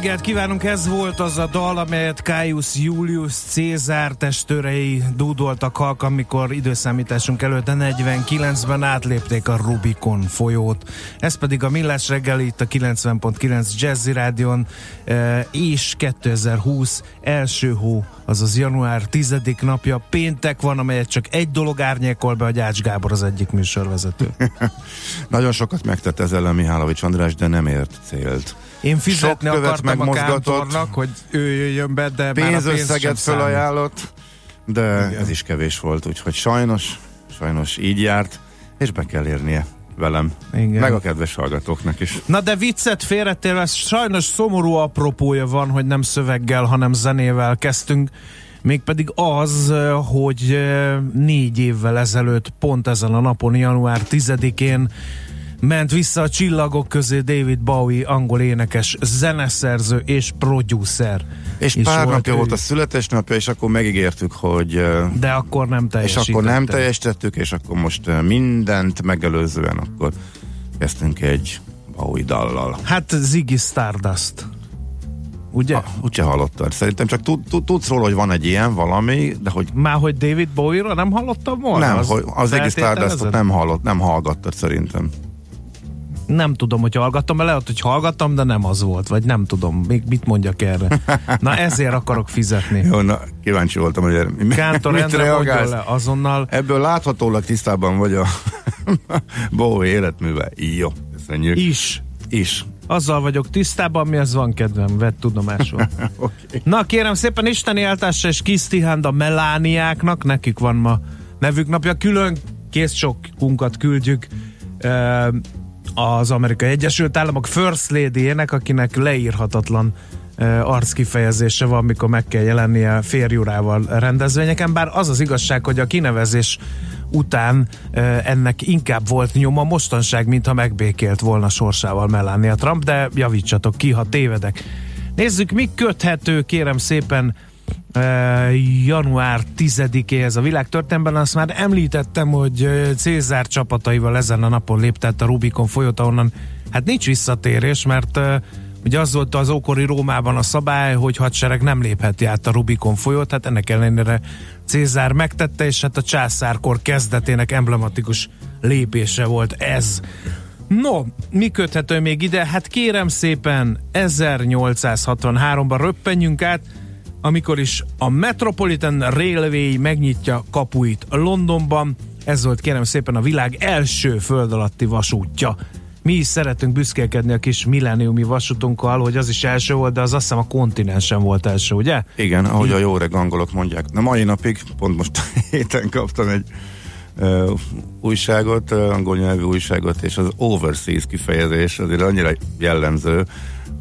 Reggelt kívánunk, ez volt az a dal, amelyet Caius Julius Cézár testőrei dúdoltak halk, amikor időszámításunk előtt a 49-ben átlépték a Rubikon folyót. Ez pedig a Millás reggeli itt a 90.9 Jazzy Rádion eh, és 2020 első hó, azaz január 10. napja, péntek van, amelyet csak egy dolog árnyékol be, a Ács Gábor az egyik műsorvezető. Nagyon sokat megtett ezzel a Mihálovics András, de nem ért célt. Én fizetni Sok akartam a megmozgatott. kántornak, hogy ő jöjjön be, de már a pénz Pénzösszeget felajánlott, de ez is kevés volt, úgyhogy sajnos, sajnos így járt, és be kell érnie velem, Igen. meg a kedves hallgatóknak is. Na de viccet félretélve, sajnos szomorú apropója van, hogy nem szöveggel, hanem zenével kezdtünk. Mégpedig az, hogy eh, négy évvel ezelőtt, pont ezen a napon, január 10-én ment vissza a csillagok közé David Bowie, angol énekes, zeneszerző és producer. És is pár volt napja ő. volt a születésnapja, és akkor megígértük, hogy De akkor nem és teljesítette. akkor nem teljesítettük, és akkor most mindent megelőzően akkor kezdtünk egy Bowie dallal. Hát Ziggy Stardust. Ugye? Ah, úgyse hallottad. Szerintem csak tud, tud, tudsz róla, hogy van egy ilyen valami, de hogy Már hogy David Bowie-ra nem hallottam volna? nem, Azt hogy az feltételezed? Stardustot nem hallott, nem hallgattad szerintem. Nem tudom, hogy hallgattam, mert lehet, hogy hallgattam, de nem az volt, vagy nem tudom, még mit mondjak erre. Na ezért akarok fizetni. Jó, na, kíváncsi voltam, hogy erre mi- Kántor mit reagálsz. le azonnal. Ebből láthatólag tisztában vagy a Bowie életművel. Jó, köszönjük. Is. Is. Azzal vagyok tisztában, mi az van kedvem, vett tudomásul. Okay. Na kérem szépen, Isteni eltássa és Kisztihand a Melániáknak, nekik van ma nevük napja, külön kész sokunkat küldjük az Amerikai Egyesült Államok First Lady-ének, akinek leírhatatlan arckifejezése van, mikor meg kell jelennie férjurával rendezvényeken, bár az az igazság, hogy a kinevezés után ennek inkább volt nyoma mostanság, mintha megbékélt volna sorsával Melania Trump, de javítsatok ki, ha tévedek. Nézzük, mi köthető, kérem szépen, január 10-éhez a világtörténelemben. Azt már említettem, hogy Cézár csapataival ezen a napon léptett a Rubikon folyót, ahonnan hát nincs visszatérés, mert ugye az volt az ókori Rómában a szabály, hogy hadsereg nem lépheti át a Rubikon folyót, hát ennek ellenére Cézár megtette, és hát a császárkor kezdetének emblematikus lépése volt ez. No, mi köthető még ide? Hát kérem szépen, 1863-ban röppenjünk át, amikor is a Metropolitan Railway megnyitja kapuit Londonban. Ez volt kérem szépen a világ első föld alatti vasútja. Mi is szeretünk büszkélkedni a kis milleniumi vasútunkkal, hogy az is első volt, de az azt hiszem a kontinensen volt első, ugye? Igen, ahogy a jó reg angolok mondják. Na mai napig, pont most héten kaptam egy uh, újságot, angol nyelvű újságot, és az overseas kifejezés azért annyira jellemző,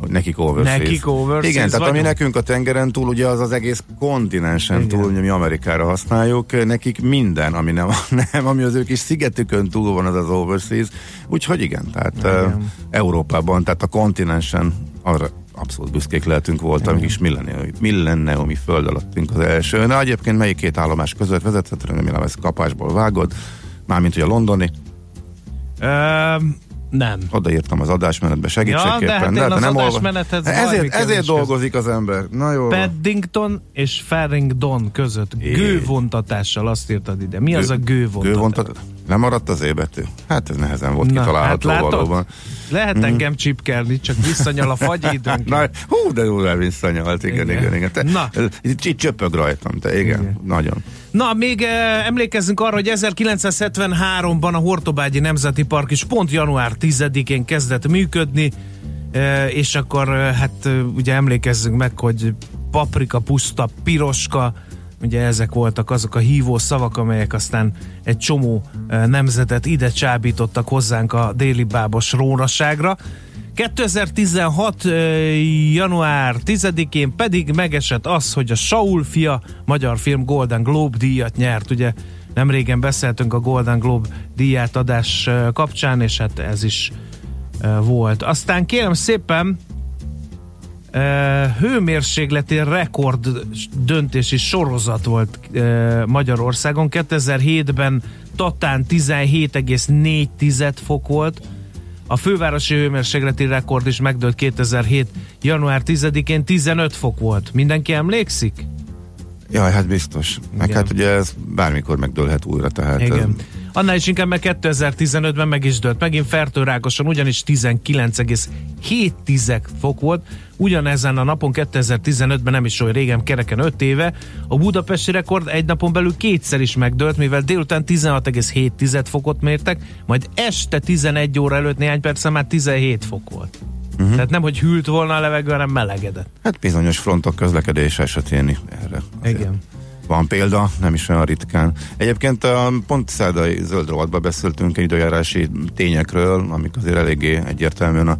nekik overseas. Nekik overseas Igen, tehát ami vagyunk. nekünk a tengeren túl, ugye az az egész kontinensen Igen. túl, ugye mi Amerikára használjuk, nekik minden, ami nem, nem ami az ő kis szigetükön túl van, az az overseas. Úgyhogy igen, tehát uh, Európában, tehát a kontinensen arra abszolút büszkék lehetünk voltam, amik is millenniumi, millenniumi föld alattunk az első. Na egyébként melyik két állomás között vezethet, remélem ezt kapásból vágod, mármint ugye a londoni, Ö, nem. odaírtam az adásmenetbe segítségképpen. Ja, de hát te az olva- adásmenethez ezért, bármi ezért kevés dolgozik az ember. Na jó. Paddington és Farringdon között gővontatással azt írtad ide. Mi az a gővontatás? Gővontat... Lemaradt az ébetű? Hát ez nehezen volt Na, kitalálható hát látod? valóban. Lehet engem csipkelni, csak visszanyal a fagy időnként. Na, hú, de jól elvisszanyalt, igen, igen, Igen. igen. Te, Na. Itt, csöpög rajtam, te, igen, Igen. igen. nagyon. Na, még eh, emlékezzünk arra, hogy 1973-ban a Hortobágyi Nemzeti Park is pont január 10-én kezdett működni, eh, és akkor eh, hát eh, ugye emlékezzünk meg, hogy paprika, puszta, piroska, ugye ezek voltak azok a hívó szavak, amelyek aztán egy csomó eh, nemzetet ide csábítottak hozzánk a déli bábos rónaságra. 2016. eh, január 10-én pedig megesett az, hogy a Saul fia magyar film Golden Globe díjat nyert. Ugye nem régen beszéltünk a Golden Globe díjátadás eh, kapcsán, és hát ez is volt. Aztán kérem szépen hőmérsékleti rekord döntési sorozat volt Magyarországon. 2007-ben Tatán 17,4 fok volt, a fővárosi hőmérsékleti rekord is megdőlt 2007. január 10-én 15 fok volt. Mindenki emlékszik? Jaj, hát biztos. Meg Igen. hát ugye ez bármikor megdőlhet újra, tehát Igen. Annál is inkább, mert 2015-ben meg is dőlt. Megint Fertőrákoson ugyanis 19,7 fok volt. Ugyanezen a napon 2015-ben nem is olyan régen, kereken 5 éve. A budapesti rekord egy napon belül kétszer is megdőlt, mivel délután 16,7 fokot mértek, majd este 11 óra előtt néhány perccel már 17 fok volt. Uh-huh. Tehát nem, hogy hűlt volna a levegő, hanem melegedett. hát bizonyos frontok közlekedés esetén erre. azért Igen. Van példa, nem is olyan ritkán. Egyébként a pont szerdai zöld rovatban beszéltünk egy időjárási tényekről, amik azért eléggé egyértelműen a,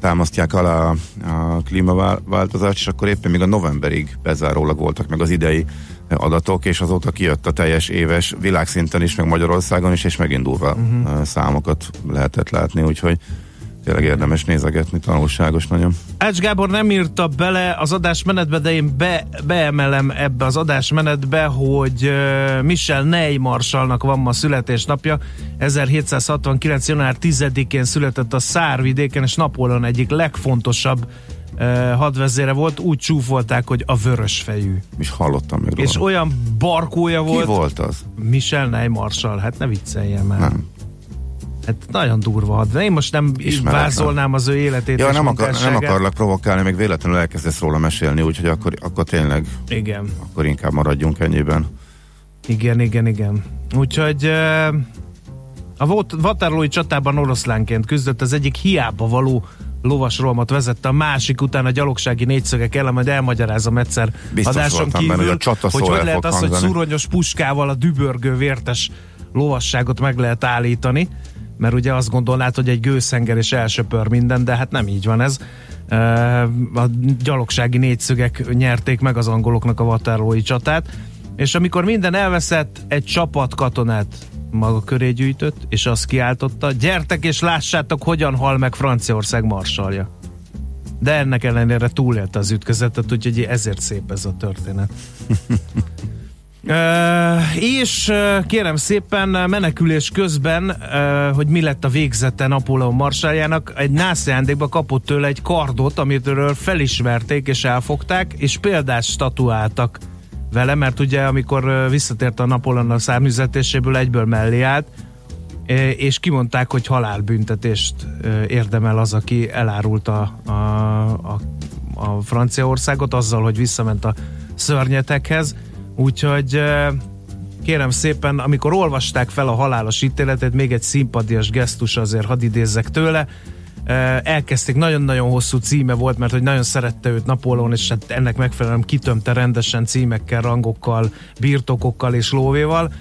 támasztják alá a, a klímaváltozást, és akkor éppen még a novemberig bezárólag voltak meg az idei adatok, és azóta kijött a teljes éves világszinten is, meg Magyarországon is, és megint durva uh-huh. számokat lehetett látni, úgyhogy tényleg érdemes nézegetni, tanulságos nagyon. Ács Gábor nem írta bele az adásmenetbe, de én be, beemelem ebbe az adásmenetbe, hogy uh, Michel Ney marsalnak van ma születésnapja. 1769. január 10-én született a Szárvidéken, és Napóleon egyik legfontosabb uh, hadvezére volt. Úgy csúfolták, hogy a vörös fejű. És hallottam még És róla. olyan barkója Ki volt. volt az? Michel Ney marsal, hát ne vicceljen már. Nem. Hát nagyon durva hadvezér. Én most nem Ismeretlen. vázolnám az ő életét Ja, nem, akar, nem akarlak provokálni, meg véletlenül elkezdesz róla mesélni, úgyhogy akkor, akkor tényleg, Igen. akkor inkább maradjunk ennyiben. Igen, igen, igen. Úgyhogy a Waterloo-i csatában oroszlánként küzdött, az egyik hiába való lovasrolmat vezette, a másik után a gyalogsági négyszögek ellen, majd elmagyarázom egyszer Biztos adáson kívül, benne, hogy a csata hogy hogy lehet az, hogy szuronyos puskával a dübörgő vértes lovasságot meg lehet állítani, mert ugye azt gondolnád, hogy egy gőszenger és elsöpör minden, de hát nem így van ez. A gyalogsági négyszögek nyerték meg az angoloknak a Waterloo-i csatát, és amikor minden elveszett, egy csapat katonát maga köré gyűjtött, és azt kiáltotta, gyertek és lássátok, hogyan hal meg Franciaország marsalja. De ennek ellenére túlélte az ütközetet, úgyhogy ezért szép ez a történet. És kérem szépen menekülés közben, hogy mi lett a végzete Napóleon marsáljának, egy nász ajándékba kapott tőle egy kardot, amitől felismerték és elfogták, és példást statuáltak vele, mert ugye amikor visszatért a Napóleon a száműzetéséből egyből mellé állt, és kimondták, hogy halálbüntetést érdemel az, aki elárulta a, a, a Franciaországot azzal, hogy visszament a szörnyetekhez. Úgyhogy eh, kérem szépen, amikor olvasták fel a halálos ítéletet, még egy szimpadias gesztus azért hadd idézzek tőle, Eh, elkezdték, nagyon-nagyon hosszú címe volt, mert hogy nagyon szerette őt Napóleon, és hát ennek megfelelően kitömte rendesen címekkel, rangokkal, birtokokkal és lóvéval,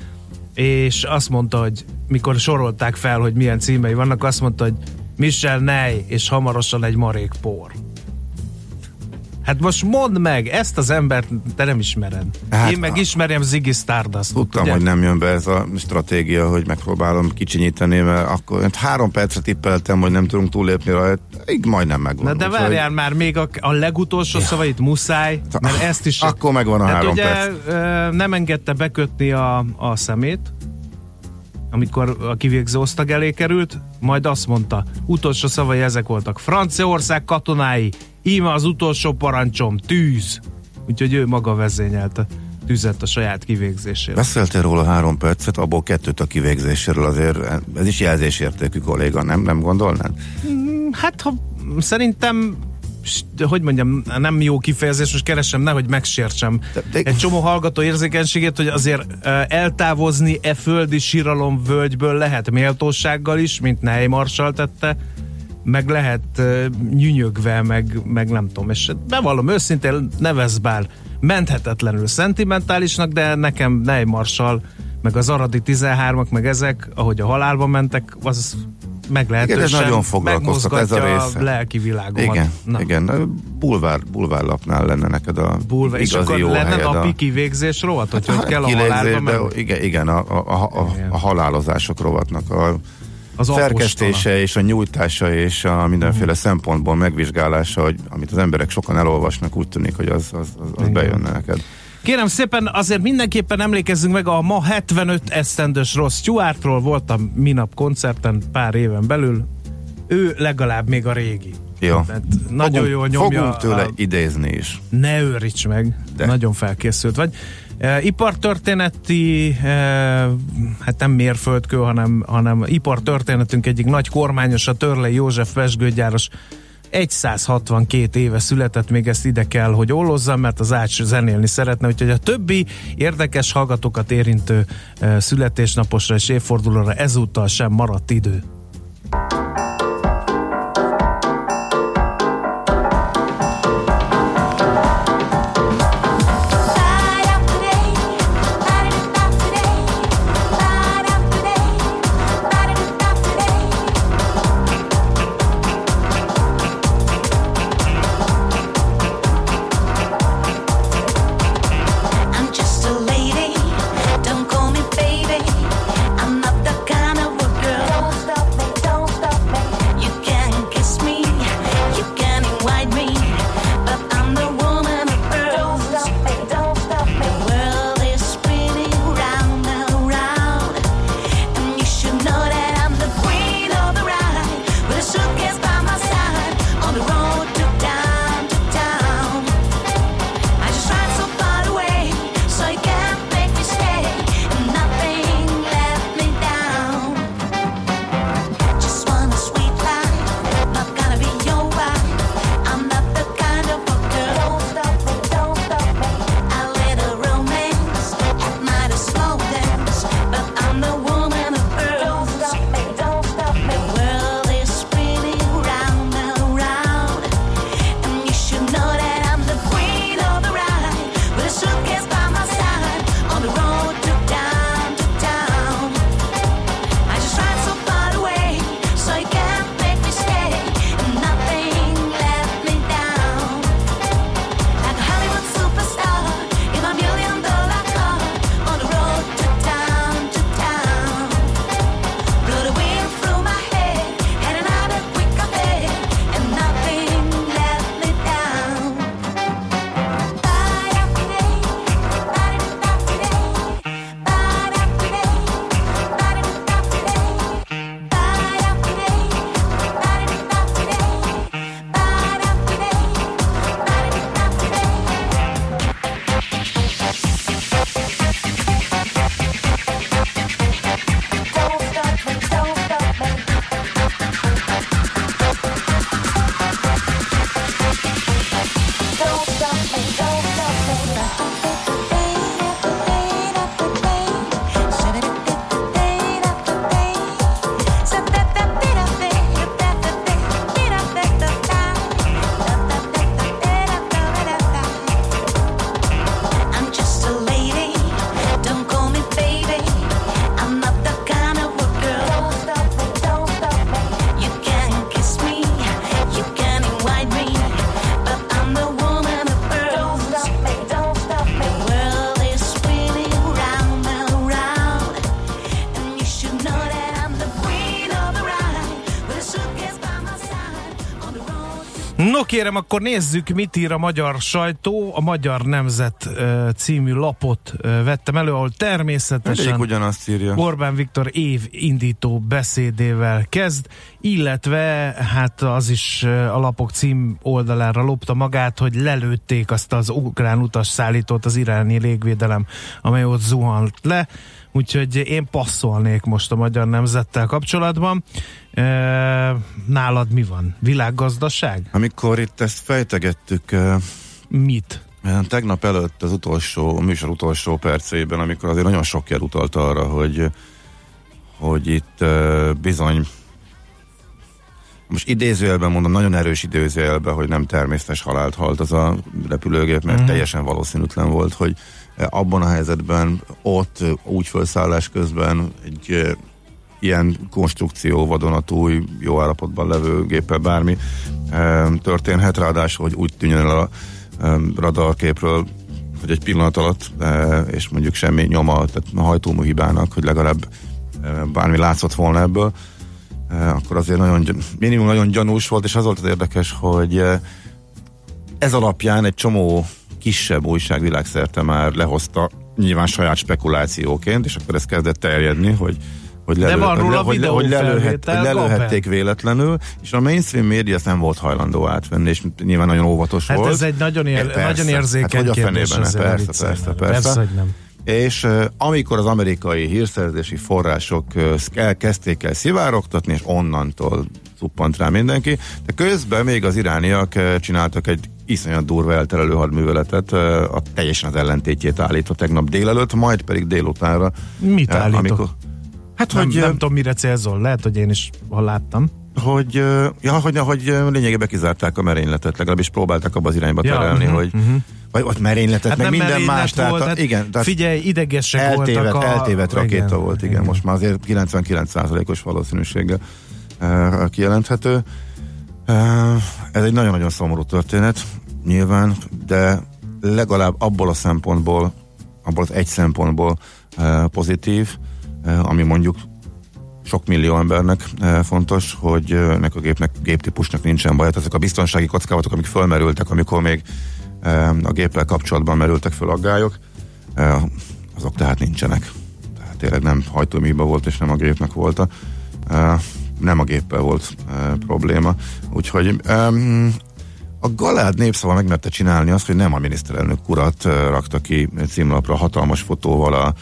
és azt mondta, hogy mikor sorolták fel, hogy milyen címei vannak, azt mondta, hogy Michel Ney, és hamarosan egy marék por. Hát most mondd meg, ezt az embert te nem ismered. Hát, Én meg ismerem Ziggy Stardust. Tudtam, hogy nem jön be ez a stratégia, hogy megpróbálom kicsinyíteni, mert akkor hát három percet tippeltem, hogy nem tudunk túlépni rajta, így majdnem megvan. Na de Úgyhogy várjál már, még a, a legutolsó szavait muszáj, mert ezt is... Akkor megvan a hát három ugye perc. nem engedte bekötni a, a szemét, amikor a kivégző osztag elé került, majd azt mondta, utolsó szavai ezek voltak, Franciaország katonái, íme az utolsó parancsom, tűz! Úgyhogy ő maga vezényelte tüzet a saját kivégzésére. Beszéltél róla három percet, abból kettőt a kivégzéséről azért, ez is jelzésértékű kolléga, nem? Nem gondolnád? Hát, ha szerintem hogy mondjam, nem jó kifejezés, most keresem, nehogy megsértsem De- de- egy csomó hallgató érzékenységét, hogy azért eltávozni e földi síralom völgyből lehet méltósággal is, mint Ney Marshall tette, meg lehet ö, nyünyögve, meg, meg nem tudom, és bevallom őszintén, nevezd bár menthetetlenül szentimentálisnak, de nekem Ney Marshall, meg az Aradi 13-ak, meg ezek, ahogy a halálba mentek, az meglehetősen Igen, ez nagyon foglalkoztat, ez a része. lelki világomat. Igen, Na. igen. Bulvár, bulvárlapnál lenne neked a Bulva, és igazi akkor jó lenne helyed. napi kivégzés rovat, hogy hogy kell a halálba de menni? igen, igen a, a, a, a, Igen. a halálozások rovatnak a Az szerkesztése és a nyújtása és a mindenféle Mhm. szempontból megvizsgálása, hogy amit az emberek sokan elolvasnak, úgy tűnik, hogy az, az, az, az bejönne neked. Kérem szépen, azért mindenképpen emlékezzünk meg a ma 75 esztendős Ross Stewartról, voltam minap koncerten pár éven belül, ő legalább még a régi. Jó. Tehát nagyon jól nyomja. Fogunk tőle a- idézni is. Ne őríts meg. De. nagyon felkészült vagy. E, ipartörténeti, hát nem mérföldkő, hanem, hanem ipartörténetünk egyik nagy kormányosa, Törlei József Pesgőgyáros 162 éve született, még ezt ide kell, hogy ollozzam, mert az Ács zenélni szeretne, úgyhogy a többi érdekes hallgatókat érintő születésnaposra és évfordulóra ezúttal sem maradt idő. Kérem, akkor nézzük, mit ír a magyar sajtó. A Magyar Nemzet című lapot vettem elő, ahol természetesen ugyanazt írja. Orbán Viktor év indító beszédével kezd, illetve hát az is a lapok cím oldalára lopta magát, hogy lelőtték azt az ukrán utas szállítót az iráni légvédelem, amely ott zuhant le. Úgyhogy én passzolnék most a Magyar Nemzettel kapcsolatban. Nálad mi van? Világgazdaság? Amikor itt ezt fejtegettük Mit? tegnap előtt az utolsó, a műsor utolsó percében, amikor azért nagyon sok jel utalt arra, hogy hogy itt bizony most idézőjelben mondom, nagyon erős idézőjelben, hogy nem természetes halált halt az a repülőgép, mert Mhm. teljesen valószínűtlen volt, hogy abban a helyzetben ott úgy felszállás közben egy ilyen konstrukció vadonatúj, jó állapotban levő géppel bármi történhet, ráadásul, hogy úgy tűnjön el a radarképről, hogy egy pillanat alatt, eh, és mondjuk semmi nyoma, tehát a hajtómű hibának, hogy legalább eh, bármi látszott volna ebből, eh, akkor azért nagyon, gy- minimum nagyon gyanús volt, és az volt az érdekes, hogy ez alapján egy csomó kisebb újság világszerte már lehozta nyilván saját spekulációként, és akkor ez kezdett terjedni, hogy hogy, De van róla hogy, hogy, hogy, lelőhet, hogy lelőhették véletlenül, és a mainstream média ezt nem volt hajlandó átvenni, és nyilván nagyon óvatos Hát volt. ez egy nagyon, ér, persze. nagyon érzékeny hát, hogy a fenében, persze, viccelni. persze, persze, persze, hogy nem. És amikor az amerikai hírszerzési források elkezdték el szivárogtatni, és onnantól cuppant rá mindenki, de közben még az irániak csináltak egy iszonyat durva elterelő hadműveletet, a teljesen az ellentétjét állítva tegnap délelőtt, majd pedig délutánra. Mit állítok? Hát, Nem, hogy, nem tudom, mire célzol. Lehet, hogy én is, ha láttam. hogy, ja, hogy, hogy lényegében kizárták a merényletet, legalábbis próbálták abba az irányba Ja, terelni, mhm, hogy mhm. vagy ott merényletet, Hát meg nem minden merénylet más. Tehát, volt, a- hát igen, tehát Figyelj, idegesek eltévedt, voltak a... eltévedt rakéta igen, volt, igen, most már azért 99%-os valószínűséggel uh, kijelenthető. Uh, ez egy nagyon-nagyon szomorú történet, nyilván, de legalább abból a szempontból, abból az egy szempontból uh, pozitív, ami mondjuk sok millió embernek uh, fontos, hogy uh, ennek a gépnek, géptípusnak nincsen baj. Ezek a biztonsági kockázatok, amik fölmerültek, amikor még a géppel kapcsolatban merültek föl aggályok, azok tehát nincsenek. Tehát tényleg nem hajtóműhiba volt, és nem a gépnek volt a, nem a géppel volt probléma. Úgyhogy a Galád népszava megmerte csinálni azt, hogy nem a miniszterelnök urat rakta ki címlapra hatalmas fotóval a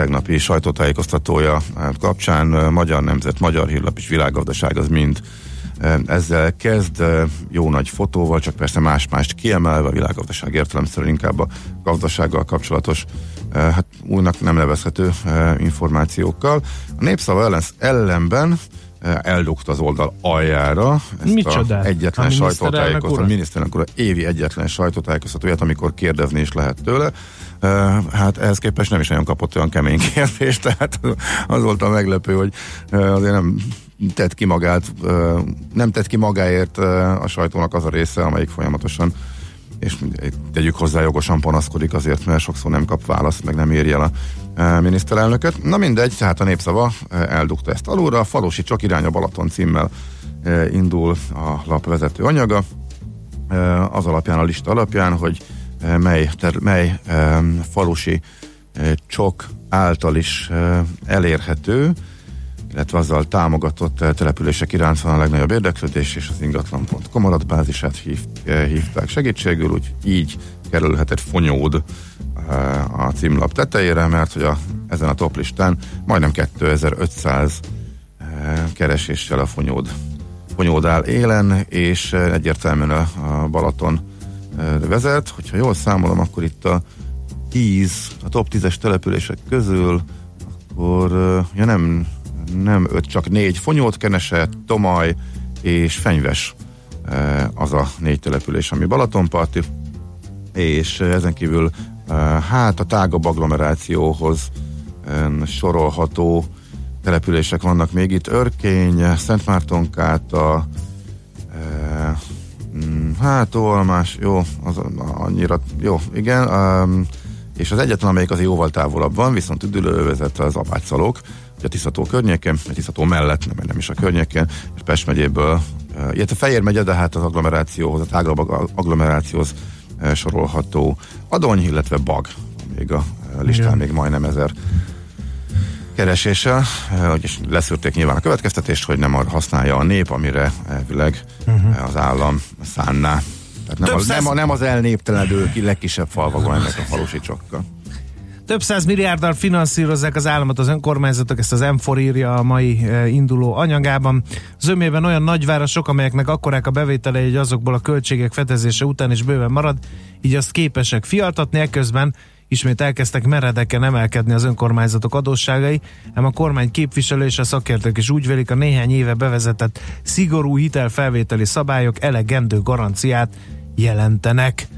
tegnapi sajtótájékoztatója uh, kapcsán. Uh, Magyar Nemzet, Magyar Hírlap és Világgazdaság az mind uh, ezzel kezd jó nagy fotóval, csak persze más-mást kiemelve a világgazdaság értelemszerűen inkább a gazdasággal kapcsolatos hát újnak nem nevezhető információkkal. A népszava ellen, ellenben eldugta az oldal aljára ezt Micsodát? a egyetlen A sajtótájékoztató, a miniszterelnök úr évi egyetlen sajtótájékoztatóját, amikor kérdezni is lehet tőle. Hát ehhez képest nem is nagyon kapott olyan kemény kérdést, tehát az volt a meglepő, hogy azért nem tett ki magát, nem tett ki magáért a sajtónak az a része, amelyik folyamatosan és tegyük hozzá jogosan panaszkodik azért, mert sokszor nem kap választ, meg nem érje el a miniszterelnököt. Na mindegy, tehát a népszava eldugta ezt alulra. A Falusi Csak irány a Balaton címmel indul a lap vezető anyaga. Az alapján, a lista alapján, hogy mely, ter, mely falusi e, csok által is e, elérhető, illetve azzal támogatott eh, települések iránt van a legnagyobb érdeklődés, és az ingatlan.com adatbázisát hív, eh, hívták segítségül, úgy így kerülhetett fonyód eh, a címlap tetejére, mert hogy a, ezen a top listán majdnem 2500 eh, kereséssel a fonyód, fonyód áll élen, és eh, egyértelműen a, Balaton eh, vezet. Hogyha jól számolom, akkor itt a 10, a top 10-es települések közül akkor, ja nem, nem öt, csak négy. Fonyót kenese, Tomaj és Fenyves az a négy település, ami Balatonparti, és ezen kívül hát a tágabb agglomerációhoz sorolható települések vannak még itt, Örkény, Szentmártonkáta, eh, mm, hát Olmás, jó, az annyira, jó, igen, um, és az egyetlen, amelyik azért jóval távolabb van, viszont üdülővezet az Apácsalók, a Tiszató környéken, a Tiszató mellett, nem, nem is a környéken, és Pest megyéből uh, illetve Fejér megye, de hát az agglomerációhoz, a tágabb ag- agglomerációhoz uh, sorolható Adony, illetve Bag, még a uh, listán Igen. még majdnem ezer kereséssel, uh, hogy leszűrték nyilván a következtetést, hogy nem arra használja a nép, amire elvileg uh-huh. az állam szánná. Tehát nem, az, nem, száz- a- nem az elnéptelenedő ki legkisebb falva ennek a falusi csokkal. Több száz milliárddal finanszírozzák az államot az önkormányzatok, ezt az m írja a mai e, induló anyagában. Zömében olyan nagyvárosok, amelyeknek akkorák a bevételei, hogy azokból a költségek fedezése után is bőven marad, így azt képesek fialtatni, ekközben ismét elkezdtek meredeken emelkedni az önkormányzatok adósságai, ám a kormány képviselő és a szakértők is úgy vélik, a néhány éve bevezetett szigorú hitelfelvételi szabályok elegendő garanciát jelentenek.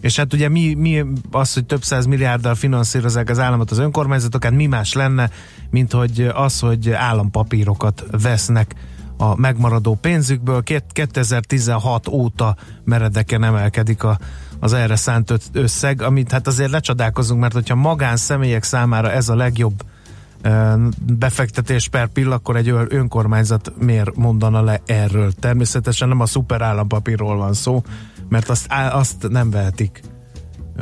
És hát ugye mi, mi az, hogy több száz milliárddal finanszírozzák az államot az önkormányzatok, hát mi más lenne, mint hogy az, hogy állampapírokat vesznek a megmaradó pénzükből. Két- 2016 óta meredeken emelkedik a, az erre szánt összeg, amit hát azért lecsodálkozunk, mert hogyha magánszemélyek számára ez a legjobb befektetés per pill, akkor egy önkormányzat miért mondana le erről? Természetesen nem a szuper állampapírról van szó, mert azt, azt nem vehetik.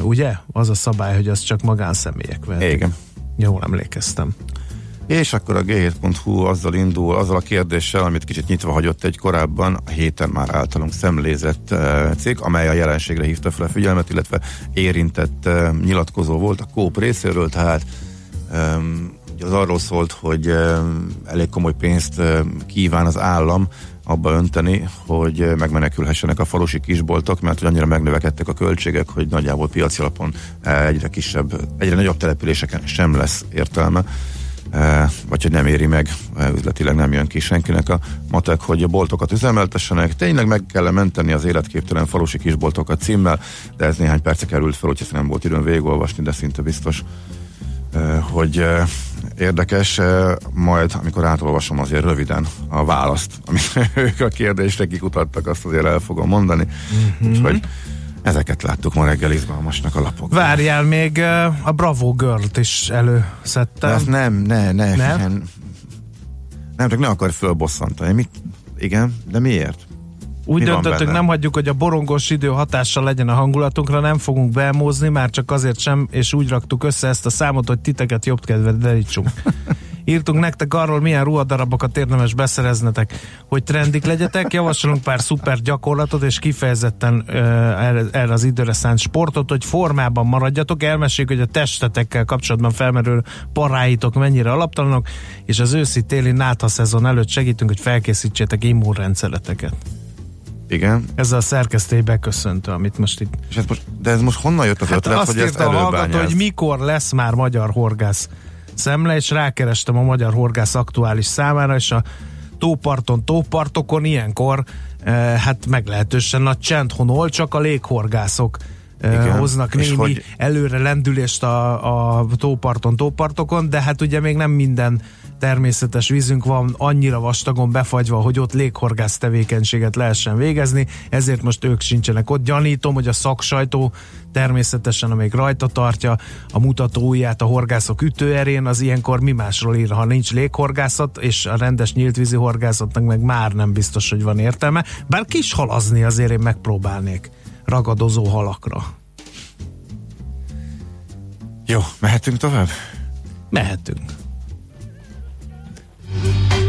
Ugye? Az a szabály, hogy az csak magánszemélyek vehetik. Igen. Jól emlékeztem. És akkor a g7.hu azzal indul, azzal a kérdéssel, amit kicsit nyitva hagyott egy korábban, a héten már általunk szemlézett uh, cég, amely a jelenségre hívta fel a figyelmet, illetve érintett uh, nyilatkozó volt a kóp részéről, tehát az arról szólt, hogy um, elég komoly pénzt kíván az állam abba önteni, hogy megmenekülhessenek a falusi kisboltok, mert hogy annyira megnövekedtek a költségek, hogy nagyjából piaci alapon egyre kisebb, egyre nagyobb településeken sem lesz értelme. eh, vagy hogy nem éri meg, eh, üzletileg nem jön ki senkinek a matek, hogy a boltokat üzemeltessenek. Tényleg meg kell menteni az életképtelen falusi kisboltokat címmel, de ez néhány perce került fel, úgyhogy nem volt időm végigolvasni, de szinte biztos, eh, hogy eh, érdekes, eh, majd amikor átolvasom azért röviden a választ, amit ők a kérdésre kikutattak, azt azért el fogom mondani. Mm-hmm. Úgyhogy ezeket láttuk ma reggel izgalmasnak a lapokban. Várjál, még a Bravo Girl-t is előszedtem. ezt nem, ne, ne, Nem? nem. Nem, csak ne akar fölbosszantani. Mit? Igen, de miért? Úgy Mi döntöttünk, nem hagyjuk, hogy a borongos idő hatással legyen a hangulatunkra, nem fogunk belmózni, már csak azért sem, és úgy raktuk össze ezt a számot, hogy titeket jobb kedvet derítsunk. Írtunk nektek arról, milyen ruhadarabokat érdemes beszereznetek, hogy trendik legyetek, javasolunk pár szuper gyakorlatot, és kifejezetten uh, erre, erre az időre szánt sportot, hogy formában maradjatok, elmeséljük, hogy a testetekkel kapcsolatban felmerülő paráitok mennyire alaptalanok, és az őszi-téli nátha szezon előtt segítünk, hogy felkészítsétek immunrendszereteket. Igen. Ez a szerkesztői beköszöntő, amit most itt... És ez most, de ez most honnan jött az Hát ötlet, azt hogy ezt írta a hallgató, előbányáz? hogy mikor lesz már magyar horgász szemle, és rákerestem a magyar horgász aktuális számára, és a tóparton, tópartokon ilyenkor eh, hát meglehetősen nagy csend honol, csak a léghorgászok eh, Igen. hoznak némi hogy- előre lendülést a, a tóparton, tópartokon, de hát ugye még nem minden természetes vízünk van annyira vastagon befagyva, hogy ott léghorgász tevékenységet lehessen végezni, ezért most ők sincsenek ott. Gyanítom, hogy a szaksajtó természetesen, amelyik rajta tartja a mutatóujját a horgászok ütőerén, az ilyenkor mi másról ír, ha nincs léghorgászat, és a rendes nyíltvízi horgászatnak meg már nem biztos, hogy van értelme. Bár kis halazni azért én megpróbálnék ragadozó halakra. Jó, mehetünk tovább? Mehetünk. Hol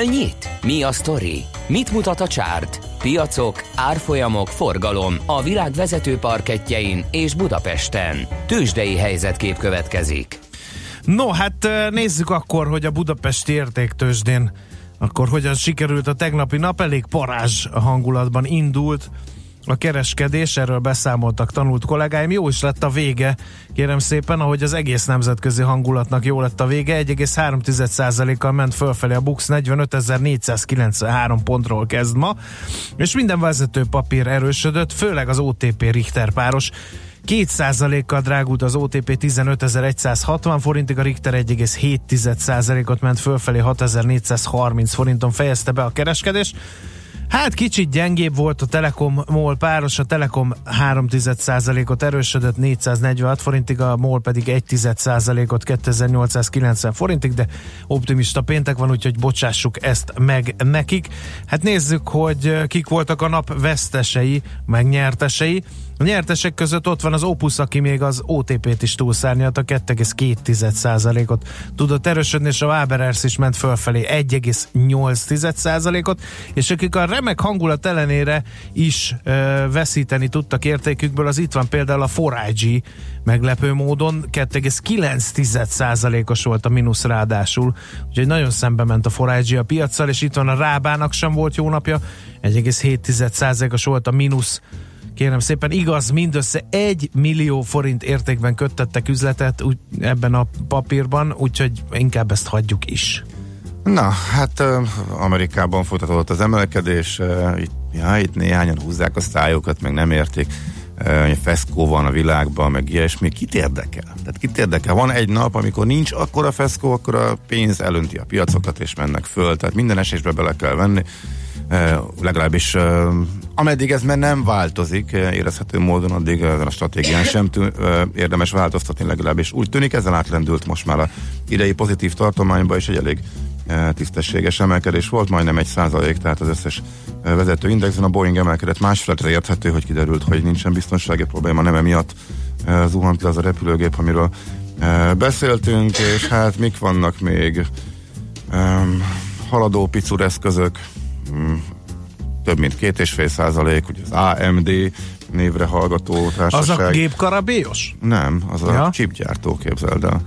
Hol nyit? Mi a sztori? Mit mutat a csárt? Piacok, árfolyamok, forgalom a világ vezető parketjein és Budapesten. Tősdei helyzetkép következik. No, hát nézzük akkor, hogy a Budapesti értéktősdén akkor hogyan sikerült a tegnapi nap, elég parázs hangulatban indult a kereskedés, erről beszámoltak tanult kollégáim, jó is lett a vége, kérem szépen, ahogy az egész nemzetközi hangulatnak jó lett a vége, 1,3%-kal ment fölfelé a Bux 45.493 pontról kezd ma, és minden vezető papír erősödött, főleg az OTP Richter páros, 2%-kal drágult az OTP 15.160 forintig, a Richter 1,7%-ot ment fölfelé 6.430 forinton fejezte be a kereskedést. Hát kicsit gyengébb volt a Telekom MOL páros, a Telekom 3,1%-ot erősödött 446 forintig, a MOL pedig 1,1%-ot 2890 forintig, de optimista péntek van, úgyhogy bocsássuk ezt meg nekik. Hát nézzük, hogy kik voltak a nap vesztesei, meg nyertesei. A nyertesek között ott van az Opus, aki még az OTP-t is túlszárnyalta, 2,2%-ot tudott erősödni, és a Waberers is ment fölfelé 1,8%-ot, és akik a remek hangulat ellenére is ö, veszíteni tudtak értékükből, az itt van például a 4IG meglepő módon. 2,9%-os volt a mínusz ráadásul, úgyhogy nagyon szembe ment a 4IG a piaccal, és itt van a Rábának sem volt jó napja, 1,7%-os volt a mínusz. Kérem szépen, igaz, mindössze egy millió forint értékben köttettek üzletet ebben a papírban, úgyhogy inkább ezt hagyjuk is. Na, hát Amerikában folytatódott az emelkedés, itt, ja, itt néhányan húzzák a szájukat, meg nem értik, feszkó van a világban, meg ilyesmi, kit érdekel? Tehát kit érdekel? Van egy nap, amikor nincs akkora feszkó, akkor a pénz elönti a piacokat, és mennek föl, tehát minden esésbe bele kell venni, legalábbis ameddig ez már nem változik érezhető módon, addig ezen a stratégián sem tű, érdemes változtatni legalábbis. Úgy tűnik, ezzel átlendült most már a idei pozitív tartományba, és egy elég tisztességes emelkedés volt, majdnem egy százalék, tehát az összes vezető indexen a Boeing emelkedett másfeletre érthető, hogy kiderült, hogy nincsen biztonsági probléma, nem emiatt zuhant le az a repülőgép, amiről beszéltünk, és hát mik vannak még? Haladó picur eszközök, több mint két és fél százalék, ugye az AMD névre hallgató társaság. Az a gépkarabélyos? Nem, az ja. a chipgyártó, képzeld el.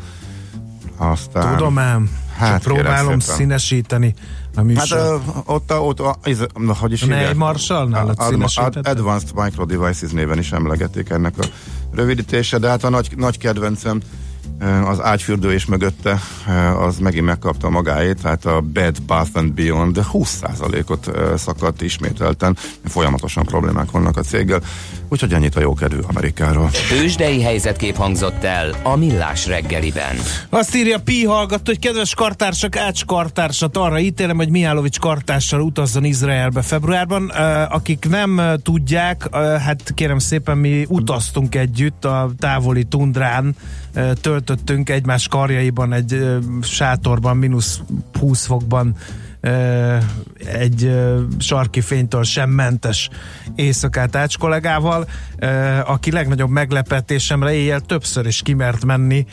Aztán... Tudom ám, hát próbálom színesíteni a műsor. Hát ott, ott, ott hogy is egy Marshallnál ad, ad, Advanced Micro Devices néven is emlegették ennek a rövidítése, de hát a nagy, nagy kedvencem az ágyfürdő és mögötte az megint megkapta magáét, tehát a Bed Bath and Beyond 20%-ot szakadt ismételten, folyamatosan problémák vannak a céggel, úgyhogy ennyit a jókedvű Amerikáról. Tőzsdei helyzetkép hangzott el a Millás reggeliben. Azt írja Pi hallgató, hogy kedves kartársak, Ács kartársat arra ítélem, hogy Mihálovics kartársal utazzon Izraelbe februárban. Akik nem tudják, hát kérem szépen mi utaztunk együtt a távoli tundrán, töltöttünk egymás karjaiban egy sátorban, mínusz 20 fokban egy sarki fénytől sem mentes éjszakát Ács kollégával, aki legnagyobb meglepetésemre éjjel többször is kimert menni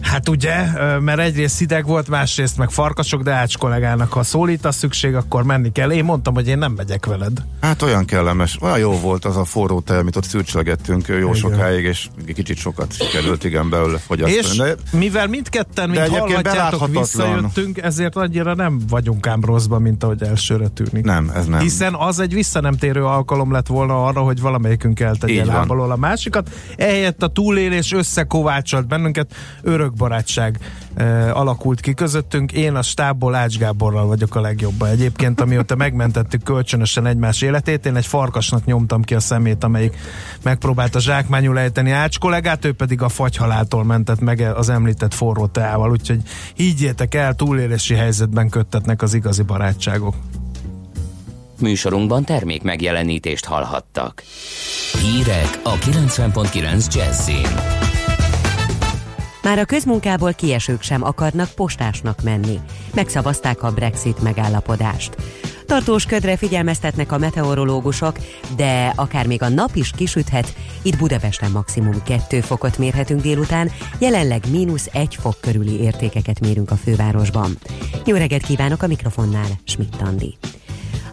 Hát ugye, mert egyrészt hideg volt, másrészt meg farkasok, de Ács kollégának, ha szólít a szükség, akkor menni kell. Én mondtam, hogy én nem megyek veled. Hát olyan kellemes, olyan jó volt az a forró tej, amit ott szürcslegettünk jó igen. sokáig, és kicsit sokat sikerült igen belőle fogyasztani. És de, mivel mindketten, mint hallhatjátok, visszajöttünk, ezért annyira nem vagyunk ám rosszban, mint ahogy elsőre tűnik. Nem, ez nem. Hiszen az egy visszanemtérő alkalom lett volna arra, hogy valamelyikünk eltegye lábalól a másikat. Ehelyett a túlélés összekovácsolt bennünket, örök örök barátság e, alakult ki közöttünk. Én a stábból Ács Gáborral vagyok a legjobb. Egyébként, amióta megmentettük kölcsönösen egymás életét, én egy farkasnak nyomtam ki a szemét, amelyik megpróbálta zsákmányul ejteni Ács kollégát, ő pedig a fagyhaláltól mentett meg az említett forró teával. Úgyhogy higgyétek el, túlélési helyzetben köttetnek az igazi barátságok. Műsorunkban termék megjelenítést hallhattak. Hírek a 90.9 Jazzin. Már a közmunkából kiesők sem akarnak postásnak menni. Megszavazták a Brexit megállapodást. Tartós ködre figyelmeztetnek a meteorológusok, de akár még a nap is kisüthet, itt Budapesten maximum 2 fokot mérhetünk délután, jelenleg mínusz 1 fok körüli értékeket mérünk a fővárosban. Jó reggelt kívánok a mikrofonnál, Schmidt Andi.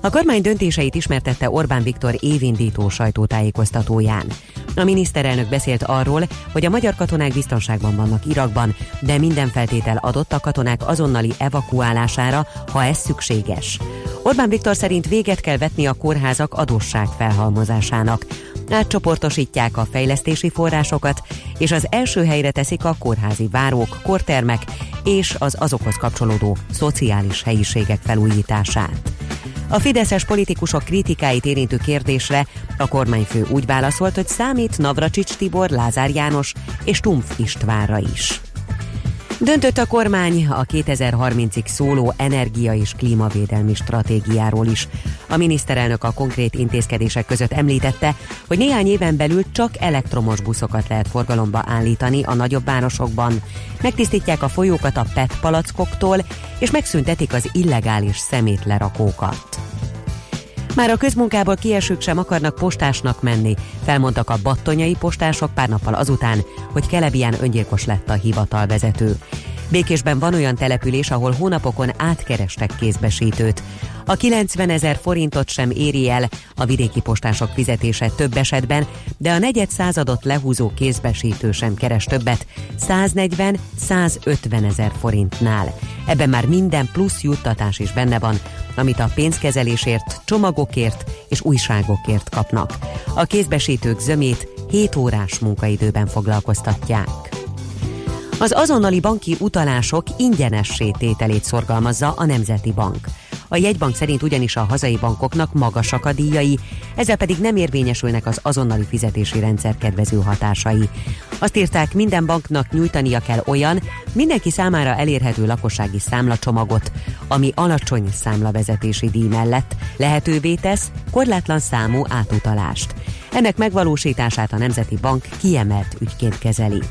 A kormány döntéseit ismertette Orbán Viktor évindító sajtótájékoztatóján. A miniszterelnök beszélt arról, hogy a magyar katonák biztonságban vannak Irakban, de minden feltétel adott a katonák azonnali evakuálására, ha ez szükséges. Orbán Viktor szerint véget kell vetni a kórházak adósság felhalmozásának. Átcsoportosítják a fejlesztési forrásokat, és az első helyre teszik a kórházi várók, kortermek és az azokhoz kapcsolódó szociális helyiségek felújítását. A fideszes politikusok kritikáit érintő kérdésre a kormányfő úgy válaszolt, hogy számít Navracsics Tibor, Lázár János és Tumf Istvánra is. Döntött a kormány a 2030-ig szóló energia- és klímavédelmi stratégiáról is. A miniszterelnök a konkrét intézkedések között említette, hogy néhány éven belül csak elektromos buszokat lehet forgalomba állítani a nagyobb városokban. Megtisztítják a folyókat a PET palackoktól, és megszüntetik az illegális szemétlerakókat. Már a közmunkából kiesők sem akarnak postásnak menni, felmondtak a battonyai postások pár nappal azután, hogy Kelebián öngyilkos lett a hivatalvezető. Békésben van olyan település, ahol hónapokon átkerestek kézbesítőt. A 90 ezer forintot sem éri el a vidéki postások fizetése több esetben, de a negyed századot lehúzó kézbesítő sem keres többet, 140-150 ezer forintnál. Ebben már minden plusz juttatás is benne van, amit a pénzkezelésért, csomagokért és újságokért kapnak. A kézbesítők zömét 7 órás munkaidőben foglalkoztatják. Az azonnali banki utalások ingyenessé tételét szorgalmazza a Nemzeti Bank. A jegybank szerint ugyanis a hazai bankoknak magasak a díjai, ezzel pedig nem érvényesülnek az azonnali fizetési rendszer kedvező hatásai. Azt írták, minden banknak nyújtania kell olyan, mindenki számára elérhető lakossági számlacsomagot, ami alacsony számlavezetési díj mellett lehetővé tesz korlátlan számú átutalást. Ennek megvalósítását a Nemzeti Bank kiemelt ügyként kezeli.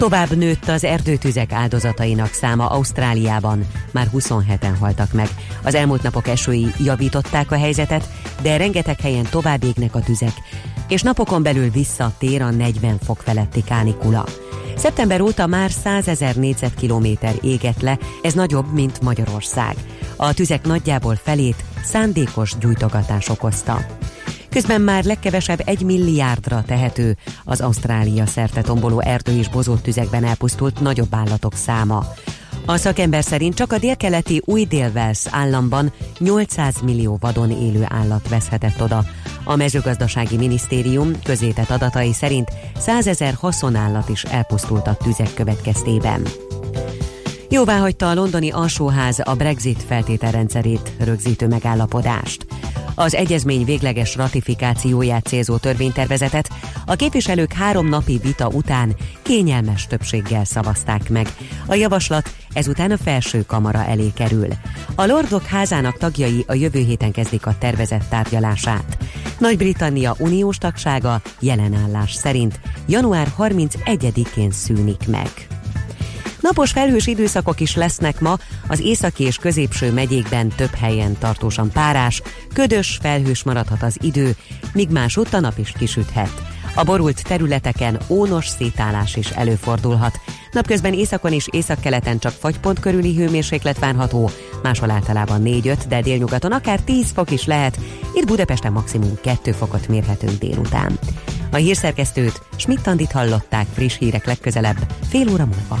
Tovább nőtt az erdőtüzek áldozatainak száma Ausztráliában. Már 27-en haltak meg. Az elmúlt napok esői javították a helyzetet, de rengeteg helyen tovább égnek a tüzek, és napokon belül visszatér a 40 fok feletti kánikula. Szeptember óta már 100 ezer négyzetkilométer égett le, ez nagyobb, mint Magyarország. A tüzek nagyjából felét szándékos gyújtogatás okozta. Közben már legkevesebb egy milliárdra tehető az Ausztrália szerte tomboló erdő és bozott tüzekben elpusztult nagyobb állatok száma. A szakember szerint csak a délkeleti új dél államban 800 millió vadon élő állat veszhetett oda. A mezőgazdasági minisztérium közétett adatai szerint 100 ezer haszonállat is elpusztult a tüzek következtében. Jóvá hagyta a londoni alsóház a Brexit feltételrendszerét rögzítő megállapodást. Az egyezmény végleges ratifikációját célzó törvénytervezetet a képviselők három napi vita után kényelmes többséggel szavazták meg. A javaslat ezután a felső kamara elé kerül. A Lordok házának tagjai a jövő héten kezdik a tervezett tárgyalását. Nagy-Britannia uniós tagsága jelenállás szerint január 31-én szűnik meg. Napos felhős időszakok is lesznek ma, az északi és középső megyékben több helyen tartósan párás, ködös, felhős maradhat az idő, míg másutt a nap is kisüthet. A borult területeken ónos szétállás is előfordulhat. Napközben északon és északkeleten csak fagypont körüli hőmérséklet várható, máshol általában 4-5, de délnyugaton akár 10 fok is lehet, itt Budapesten maximum 2 fokot mérhetünk délután. A hírszerkesztőt Schmidt-Tandit hallották friss hírek legközelebb, fél óra múlva.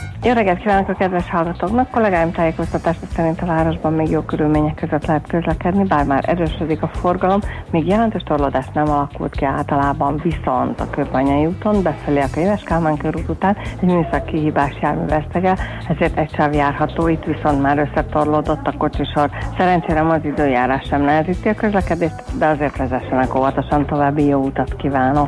Jó reggelt kívánok a kedves hallgatóknak! Kollégáim tájékoztatása szerint a városban még jó körülmények között lehet közlekedni, bár már erősödik a forgalom, még jelentős torlódás nem alakult ki általában, viszont a Kőbanyai úton befelé a Éves Kálmán körút után egy műszaki hibás jármű vesztegel, ezért egy sáv járható, itt viszont már összetorlódott a kocsisor. Szerencsére az időjárás sem nehezíti a közlekedést, de azért vezessenek óvatosan további jó utat kívánok!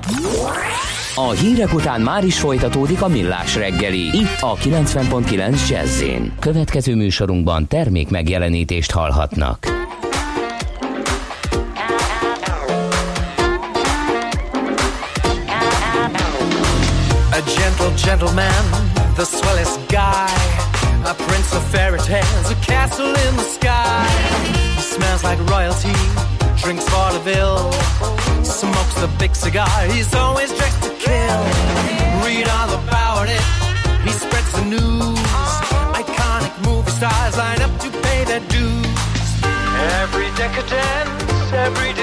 A hírek után már is folytatódik a millás reggeli, itt a 90.9 jazz Következő műsorunkban termék megjelenítést hallhatnak. A gentleman, the swellest guy, a prince of fairy tales, a castle in the sky. He smells like royalty, drinks vaudeville, smokes a big cigar. He's always kill. Read all about it. He spreads the news. Iconic movie stars line up to pay their dues. Every decadence, every desire,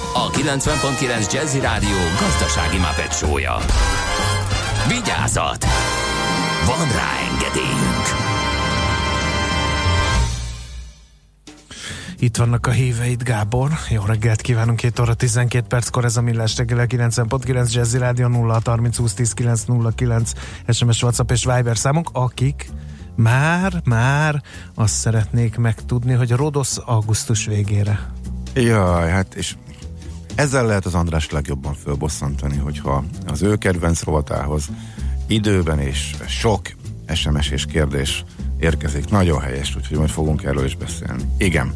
a 90.9 Jazzy Rádió gazdasági mapetsója. Vigyázat! Van rá engedélyünk! Itt vannak a híveid, Gábor. Jó reggelt kívánunk, 2 óra 12 perckor ez a Millás reggel 90.9 Jazzy Rádió 0 30 20 10 909 SMS WhatsApp és Viber számunk, akik már, már azt szeretnék megtudni, hogy Rodosz augusztus végére. Jaj, hát és ezzel lehet az András legjobban fölbosszantani, hogyha az ő kedvenc rovatához időben és sok SMS és kérdés érkezik. Nagyon helyes, úgyhogy majd fogunk erről is beszélni. Igen.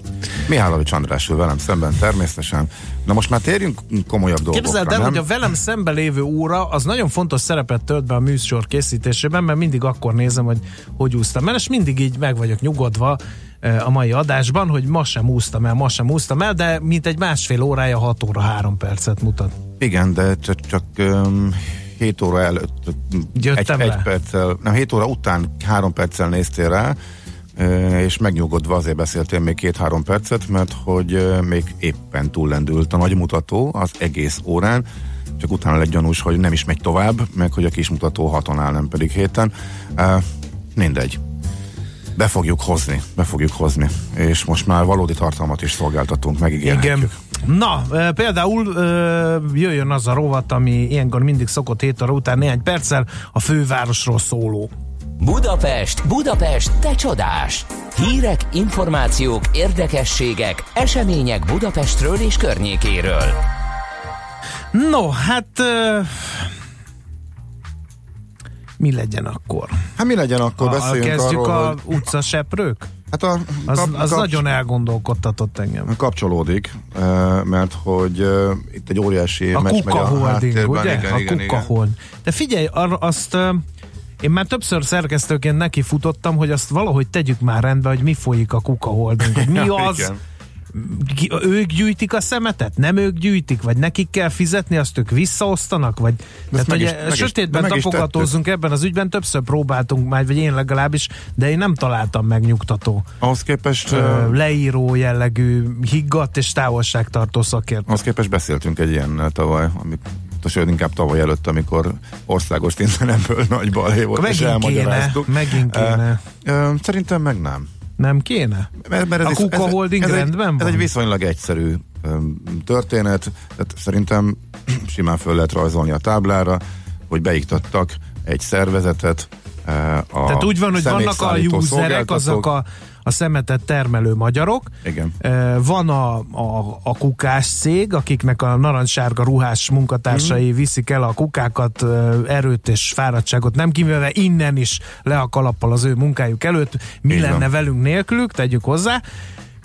Mihálovics András ül velem szemben természetesen. Na most már térjünk komolyabb dolgokra, Képzeld el, nem? hogy a velem szembe lévő óra az nagyon fontos szerepet tölt be a műsor készítésében, mert mindig akkor nézem, hogy hogy úsztam el, és mindig így meg vagyok nyugodva eh, a mai adásban, hogy ma sem úsztam el, ma sem úsztam el, de mint egy másfél órája 6 óra 3 percet mutat. Igen, de csak, csak um, 7 óra előtt egy, Jöttem egy rá. perccel, nem 7 óra után 3 perccel néztél rá, és megnyugodva azért beszéltél még két-három percet, mert hogy még éppen túllendült a nagy mutató az egész órán, csak utána lett gyanús, hogy nem is megy tovább, meg hogy a kismutató haton áll, nem pedig héten. Mindegy. Be fogjuk hozni, be fogjuk hozni. És most már valódi tartalmat is szolgáltatunk, megígérhetjük. Igen. Na, például jöjjön az a rovat, ami ilyenkor mindig szokott 7 óra után néhány perccel a fővárosról szóló. Budapest, Budapest, te csodás! Hírek, információk, érdekességek, események Budapestről és környékéről. No, hát mi legyen akkor? Hát mi legyen akkor? A, Beszéljünk kezdjük arról, a hogy... utcaseprők? Hát a, Az, kap, az kap- nagyon elgondolkodtatott engem. kapcsolódik, mert hogy itt egy óriási A meccs megy Kuka Holding, ugye? Igen, a igen, Kuka igen. De figyelj, arra azt én már többször szerkesztőként neki futottam, hogy azt valahogy tegyük már rendbe, hogy mi folyik a Kuka Holding, hogy mi az, ők gyűjtik a szemetet? Nem ők gyűjtik? Vagy nekik kell fizetni, azt ők visszaosztanak? Vagy, tehát, meg is- e- meg sötétben meg tapogatózunk ebben az ügyben, többször próbáltunk már, vagy én legalábbis, de én nem találtam megnyugtató Ahhoz képest, ö, leíró jellegű higgadt és távolságtartó szakért. ahhoz képest beszéltünk egy ilyennel tavaly, amit sőt, inkább tavaly előtt, amikor országos ebből nagy balhé volt, Akkor és megint kéne, elmagyaráztuk. megint kéne. Szerintem meg nem. Nem kéne? Mert, mert A is- Kuka Holding ez, rendben egy, ez van? egy viszonylag egyszerű történet, tehát szerintem simán föl lehet rajzolni a táblára, hogy beiktattak egy szervezetet, eh, a Tehát úgy van, hogy vannak a userek, azok a, a szemetet termelő magyarok. Igen. Van a, a, a kukás cég, akiknek a narancssárga ruhás munkatársai Mhm. viszik el a kukákat, erőt és fáradtságot nem kivéve innen is le a kalappal az ő munkájuk előtt. Mi Így lenne van. velünk nélkülük, tegyük hozzá.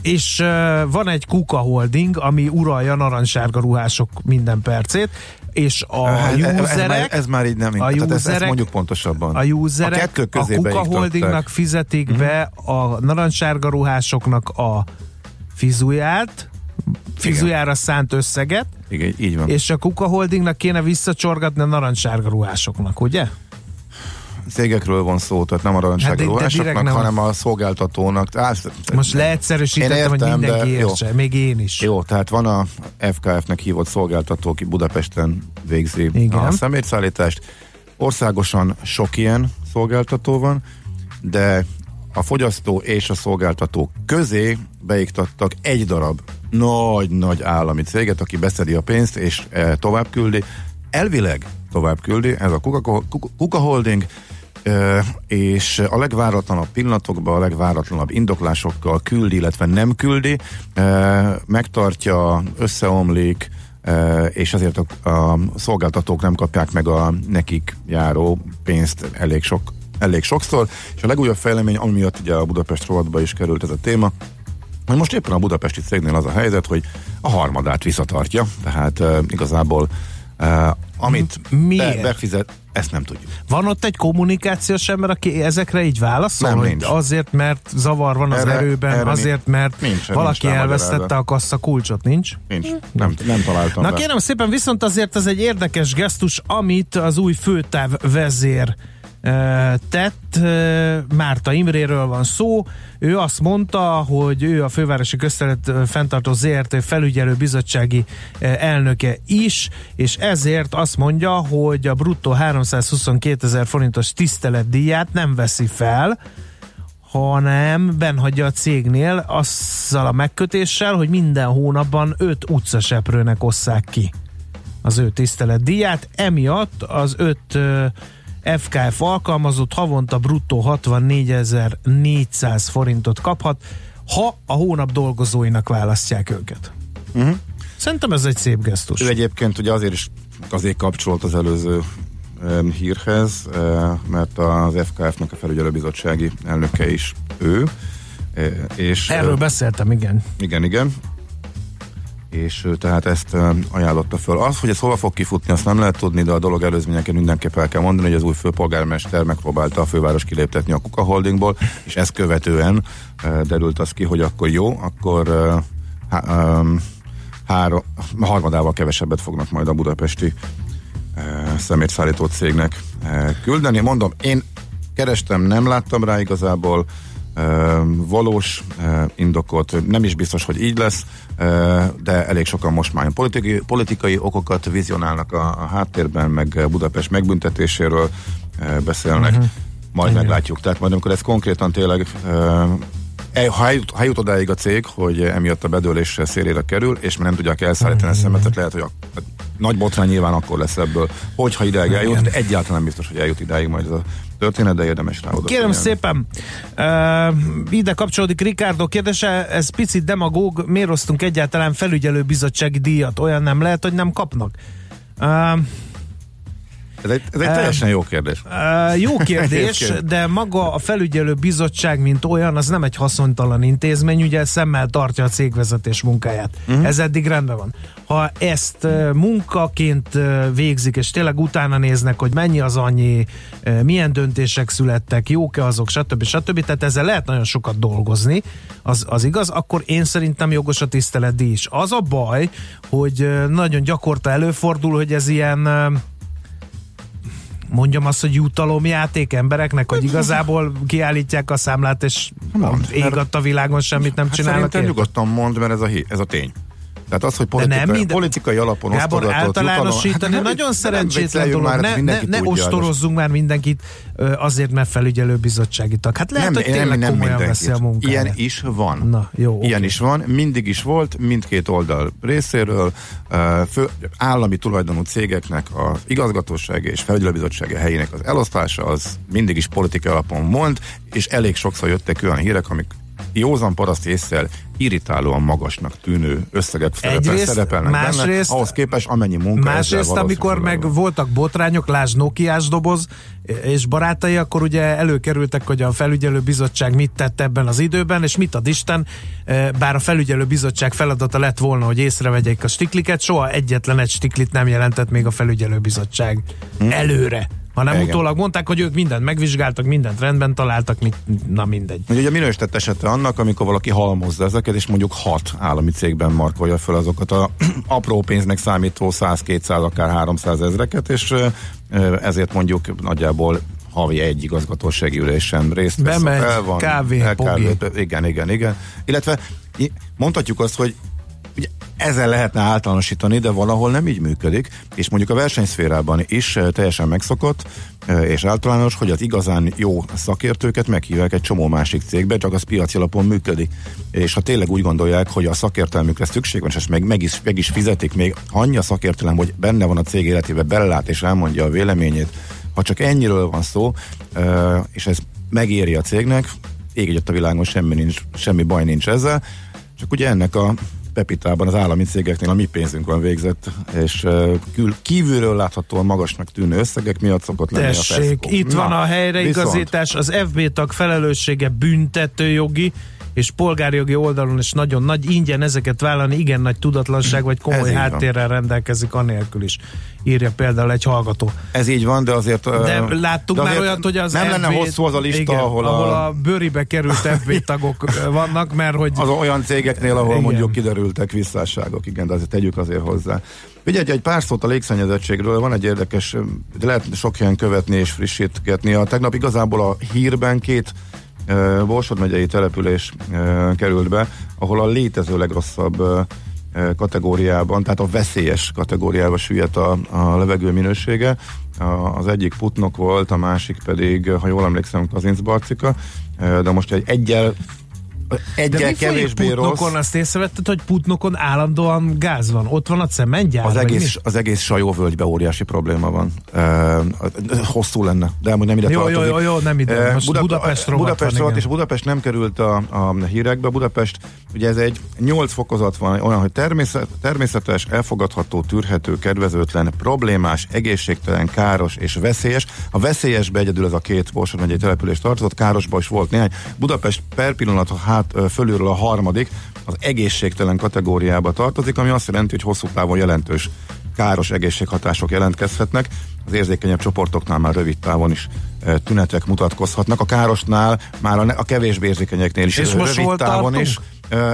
És uh, van egy Kuka Holding, ami uralja narancssárga ruhások minden percét, és a ez, ez, userek... már, ez már így nem, a tehát ezt, ezt userek- mondjuk pontosabban. a userek a kettő a Kuka. Holdingnak fizetik Mhm. be a narancssárga ruhásoknak a fizuját, fizujára szánt összeget, Igen, így van. és a Kuka Holdingnak kéne visszacsorgatni a narancssárga ruhásoknak, ugye? Cégekről van szó, tehát nem a Hát ruhásoknak, nem. hanem a szolgáltatónak. Á, Most leegyszerűsítettem, hogy mindenki de jó. értse, még én is. Jó, tehát van a FKF-nek hívott szolgáltató, aki Budapesten végzi Igen. a szemétszállítást. Országosan sok ilyen szolgáltató van, de a fogyasztó és a szolgáltató közé beiktattak egy darab nagy-nagy állami céget, aki beszedi a pénzt és e, tovább küldi. Elvileg tovább küldi, ez a Kuka, Kuka Holding, e, és a legváratlanabb pillanatokban, a legváratlanabb indoklásokkal küldi, illetve nem küldi, e, megtartja, összeomlik, e, és ezért a, a szolgáltatók nem kapják meg a nekik járó pénzt elég sok elég sokszor, és a legújabb fejlemény, ami miatt ugye a Budapest rovatba is került ez a téma, hogy most éppen a budapesti cégnél az a helyzet, hogy a harmadát visszatartja, tehát uh, igazából amit Miért? Be, befizet, ezt nem tudjuk. Van ott egy kommunikációs ember, aki ezekre így válaszol? Nem, nincs. Azért, mert zavar van az Erre- erőben, erre azért, mert nincs, nincs valaki rámagyarázva. elvesztette a kassa kulcsot, nincs? Nincs, nem, nem találtam Na be. kérem szépen, viszont azért ez egy érdekes gesztus, amit az új főtáv vezér tett, Márta Imréről van szó. Ő azt mondta, hogy ő a Fővárosi Köztelet eh, fenntartó ZRT felügyelő bizottsági elnöke is, és ezért azt mondja, hogy a bruttó 322 ezer forintos tiszteletdíját nem veszi fel, hanem benhagyja a cégnél azzal a megkötéssel, hogy minden hónapban öt utcaseprőnek osszák ki az ő tiszteletdíját. Emiatt az öt ö, FKF alkalmazott havonta bruttó 64.400 forintot kaphat, ha a hónap dolgozóinak választják őket. Uh-huh. Szerintem ez egy szép gesztus. Ő egyébként ugye azért is azért kapcsolt az előző em, hírhez, eh, mert az FKF-nak a felügyelőbizottsági elnöke is ő. Eh, És, Erről eh, beszéltem, igen. Igen, igen. És tehát ezt ajánlotta föl. Az, hogy ez hova fog kifutni, azt nem lehet tudni, de a dolog előzményeként mindenképp el kell mondani, hogy az új főpolgármester megpróbálta a főváros kiléptetni a Kuka Holdingból, és ezt követően derült az ki, hogy akkor jó, akkor három, harmadával kevesebbet fognak majd a budapesti szemétszállító cégnek küldeni. Mondom, én kerestem, nem láttam rá igazából valós, ö, indokolt, nem is biztos, hogy így lesz, de elég sokan most már politikai, politikai okokat vizionálnak a, a háttérben, meg Budapest megbüntetéséről beszélnek, uh-huh. majd Igen. meglátjuk. Tehát majd amikor ez konkrétan tényleg E- Ha eljut, ha eljut odáig a cég, hogy emiatt a bedőlés szélére kerül, és már nem tudják elszállítani a szemetet, lehet, hogy a, a nagy botrány nyilván akkor lesz ebből, hogyha ideig eljut, de egyáltalán nem biztos, hogy eljut idáig majd ez a történet, de érdemes rá oda Kérem szépen, uh, ide kapcsolódik Ricardo kérdése, ez picit demagóg, miért osztunk egyáltalán felügyelőbizottsági díjat? Olyan nem lehet, hogy nem kapnak? Uh, Ez egy, ez egy teljesen jó kérdés. Uh, jó kérdés, de maga a felügyelő bizottság, mint olyan, az nem egy haszontalan intézmény, ugye szemmel tartja a cégvezetés munkáját. Uh-huh. Ez eddig rendben van. Ha ezt munkaként végzik, és tényleg utána néznek, hogy mennyi az annyi, milyen döntések születtek, jók-e azok, stb. stb. Tehát ezzel lehet nagyon sokat dolgozni, az, az igaz, akkor én szerintem jogos a tiszteletdíj is. Az a baj, hogy nagyon gyakorta előfordul, hogy ez ilyen mondjam azt, hogy jutalomjáték embereknek, hogy igazából kiállítják a számlát, és Mondd, ég a világon semmit nem Hát csinálnak. szerintem érte? nyugodtan mond, mert ez a, ez a tény. Tehát az, hogy De nem politikai, minden- politikai alapon Gábor, osztogatott általánosítani jutalom- nagyon Hát szerencsétlen vicceljünk dolog. már, ne, ne, ne ostorozzunk már mindenkit azért, mert felügyelő bizottsági tag. Hát lehet, hogy tényleg komolyan veszi a munkáját. Ilyen is van. Na, jó, Ilyen oké. is van, mindig is volt, mindkét oldal részéről. Fő, állami tulajdonú cégeknek az igazgatósága és felügyelőbizottsága helyének az elosztása az mindig is politikai alapon mond, és elég sokszor jöttek olyan hírek, amik józan paraszt észsel irritálóan magasnak tűnő összegek Egyrészt, szerepelnek másrészt- benne, ahhoz képest amennyi munka Másrészt, amikor meg voltak botrányok, lásd Nokiás doboz, és barátai, akkor ugye előkerültek, hogy a felügyelő bizottság mit tett ebben az időben, és mit ad Isten, eh, bár a felügyelő bizottság feladata lett volna, hogy észrevegyék a stikliket, soha egyetlen egy stiklit nem jelentett még a felügyelő bizottság előre. Hanem Igen. utólag mondták, hogy ők mindent megvizsgáltak, mindent rendben találtak, mit, na mindegy. Ugye a minősített esete annak, amikor valaki halmozza ezeket, és mondjuk hat állami cégben markolja fel azokat a apró pénznek számító 100-200, akár 300 ezreket, és ezért mondjuk nagyjából havi egy igazgatósági ülésen részt vesz. Bemegy, El van, kávé, el pogi. Igen, igen, igen. Illetve mondhatjuk azt, hogy ugye ezzel lehetne általánosítani, de valahol nem így működik, és mondjuk a versenyszférában is teljesen megszokott, és általános, hogy az igazán jó szakértőket meghívják egy csomó másik cégbe, csak az piaci alapon működik. És ha tényleg úgy gondolják, hogy a szakértelmükre szükség van, és meg, meg, is, meg is fizetik még, annyi a szakértelem, hogy benne van a cég életébe, belelát és elmondja a véleményét, ha csak ennyiről van szó, és ez megéri a cégnek, ég a világon semmi, nincs, semmi baj nincs ezzel, csak ugye ennek a Pepitában az állami cégeknél a mi pénzünkön végzett, és kül, kívülről láthatóan magasnak tűnő összegek miatt szokott lenni a Tessék, feszkó. itt Na, van a helyreigazítás, az FB tag felelőssége büntetőjogi és polgárjogi oldalon is nagyon nagy ingyen ezeket vállalni, igen nagy tudatlanság vagy komoly így van. háttérrel rendelkezik anélkül is. Írja például egy hallgató. Ez így van, de azért... De láttunk de már azért olyat, hogy az Nem FB lenne hosszú az a lista, igen, ahol, ahol a, a bőribe került FB tagok vannak, mert hogy az olyan cégeknél, ahol Igen. mondjuk kiderültek visszásságok, igen, de azért tegyük azért hozzá. Ugye egy, pár szót a légszennyezettségről, van egy érdekes, de lehet sok helyen követni és frissítgetni. A tegnap igazából a hírben két Borsod megyei település került be, ahol a létező legrosszabb kategóriában, tehát a veszélyes kategóriába süllyedt a, a levegő minősége. A, az egyik Putnok volt, a másik pedig, ha jól emlékszem, Kazincbarcika, de most egy egyel egyre kevésbé folyik rossz. Putnokon azt észrevetted, hogy Putnokon állandóan gáz van. Ott van a cementgyár? Az egész, is? az egész sajóvölgybe óriási probléma van. Hosszú lenne, de amúgy nem ide jó, tartozik. Jó, jó, jó, nem ide. Most Buda, Budapest rovat Budapest van, és Budapest nem került a, a hírekbe. Budapest, ugye ez egy 8 fokozat van, olyan, hogy természet, természetes, elfogadható, tűrhető, kedvezőtlen, problémás, egészségtelen, káros és veszélyes. A veszélyesbe egyedül ez a két Borsod megyei település tartozott, károsba is volt néhány. Budapest per pillanat 3 tehát fölülről a harmadik, az egészségtelen kategóriába tartozik, ami azt jelenti, hogy hosszú távon jelentős káros egészséghatások jelentkezhetnek. Az érzékenyebb csoportoknál már rövid távon is tünetek mutatkozhatnak. A károsnál már a, ne, a kevésbé érzékenyeknél is és rövid távon tartunk? is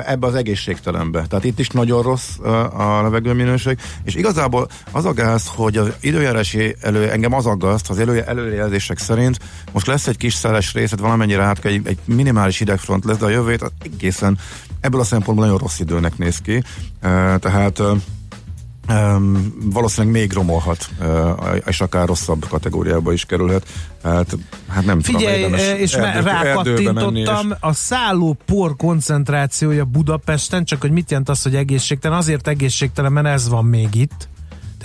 ebbe az egészségtelenbe. Tehát itt is nagyon rossz a levegőminőség, és igazából az a gáz, hogy az időjárási elő, engem az aggaszt, az elő, előrejelzések szerint most lesz egy kis szeles részlet, valamennyire át, egy, egy minimális hidegfront lesz, de a jövő hét az egészen ebből a szempontból nagyon rossz időnek néz ki. Tehát Um, valószínűleg még romolhat, uh, és akár rosszabb kategóriába is kerülhet. Hát, hát nem Figyelj, tudom, és erdő- menni, és- rákattintottam, a szálló por koncentrációja Budapesten, csak hogy mit jelent az, hogy egészségtelen, azért egészségtelen, mert ez van még itt.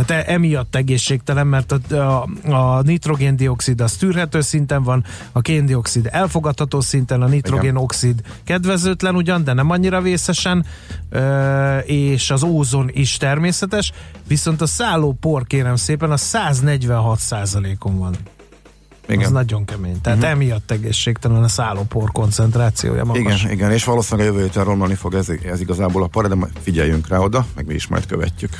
Tehát emiatt egészségtelen, mert a, a, a nitrogéndioxid az tűrhető szinten van, a kéndioxid elfogadható szinten, a nitrogénoxid kedvezőtlen ugyan, de nem annyira vészesen, ö, és az ózon is természetes, viszont a szálló por kérem szépen a 146 százalékon van. Igen. Az nagyon kemény. Tehát uh-huh. emiatt egészségtelen a szállópor koncentrációja magas. Igen, igen, és valószínűleg a jövő héten romlani fog ez, ez igazából a para, de majd figyeljünk rá oda, meg mi is majd követjük.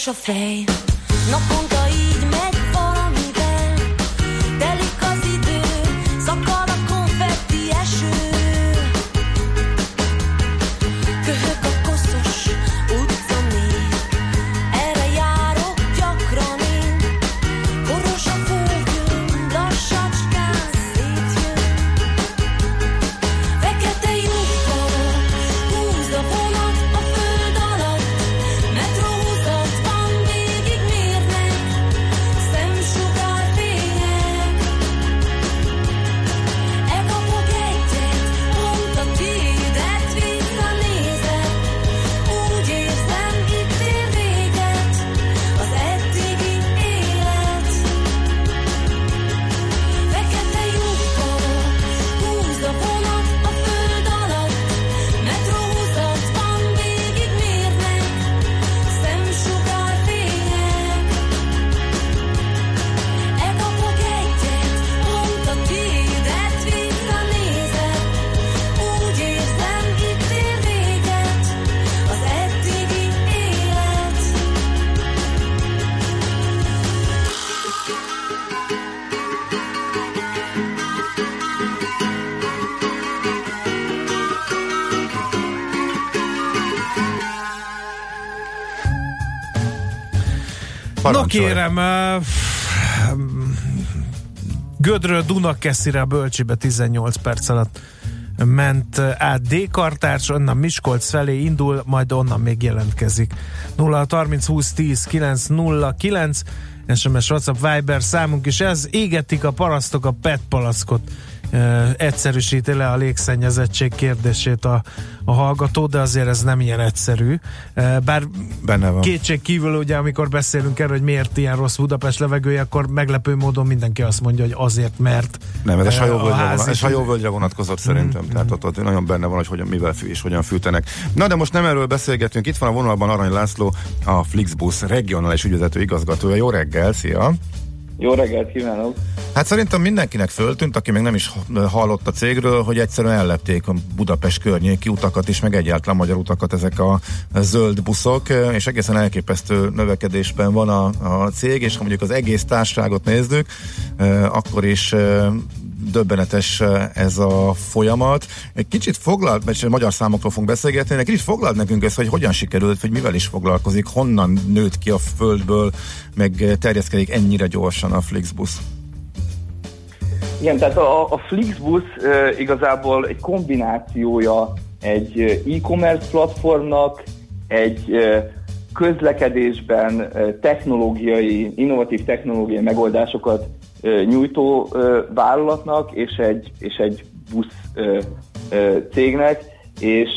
Üres a No Parancsolj. kérem, uh, Gödről Dunakeszire a Bölcsibe 18 perc alatt ment át D-kartárs, onnan Miskolc felé indul, majd onnan még jelentkezik. 0 30 20 10 9 0 9 SMS, WhatsApp, Viber számunk is ez, égetik a parasztok a PET palackot. Egyszerűsíti le a légszennyezettség kérdését a, a hallgató, de azért ez nem ilyen egyszerű. Bár Benne van. kétség kívül ugye, amikor beszélünk erről, hogy miért ilyen rossz Budapest levegője, akkor meglepő módon mindenki azt mondja, hogy azért, mert Nem, ez a sajóvölgyre, házi- vonat, ez hajóvölgyre vonatkozott szerintem, tehát ott, ott nagyon benne van, hogy hogyan, mivel és hogyan fűtenek. Na de most nem erről beszélgetünk, itt van a vonalban Arany László, a Flixbus regionális ügyvezető igazgatója. Jó reggel, szia! Jó reggelt kívánok! Hát szerintem mindenkinek föltűnt, aki még nem is hallott a cégről, hogy egyszerűen ellepték a Budapest környéki utakat is, meg egyáltalán magyar utakat ezek a zöld buszok, és egészen elképesztő növekedésben van a, a cég, és ha mondjuk az egész társaságot nézzük, eh, akkor is eh, döbbenetes eh, ez a folyamat. Egy kicsit foglalt, mert magyar számokról fogunk beszélgetni, egy kicsit foglalt nekünk ezt, hogy hogyan sikerült, hogy mivel is foglalkozik, honnan nőtt ki a földből, meg eh, terjeszkedik ennyire gyorsan a Flixbus. Igen, tehát a, a Flixbus uh, igazából egy kombinációja egy uh, e-commerce platformnak, egy uh, közlekedésben technológiai, innovatív technológiai megoldásokat nyújtó vállalatnak és egy, és egy busz cégnek, és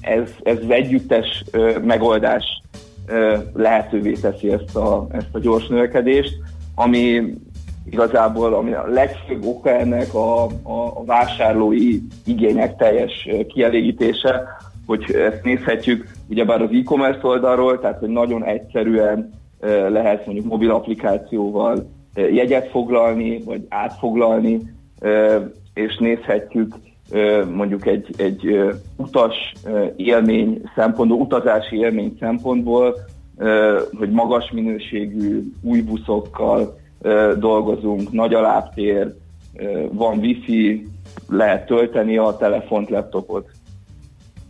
ez, ez az együttes megoldás lehetővé teszi ezt a, ezt a gyors növekedést, ami igazából ami a legfőbb oka ennek a, a, a vásárlói igények teljes kielégítése, hogy ezt nézhetjük ugyebár az e-commerce oldalról, tehát hogy nagyon egyszerűen lehet mondjuk mobil applikációval jegyet foglalni, vagy átfoglalni, és nézhetjük mondjuk egy, egy utas élmény szempontból, utazási élmény szempontból, hogy magas minőségű új buszokkal dolgozunk, nagy a lábtér, van wifi, lehet tölteni a telefont, laptopot.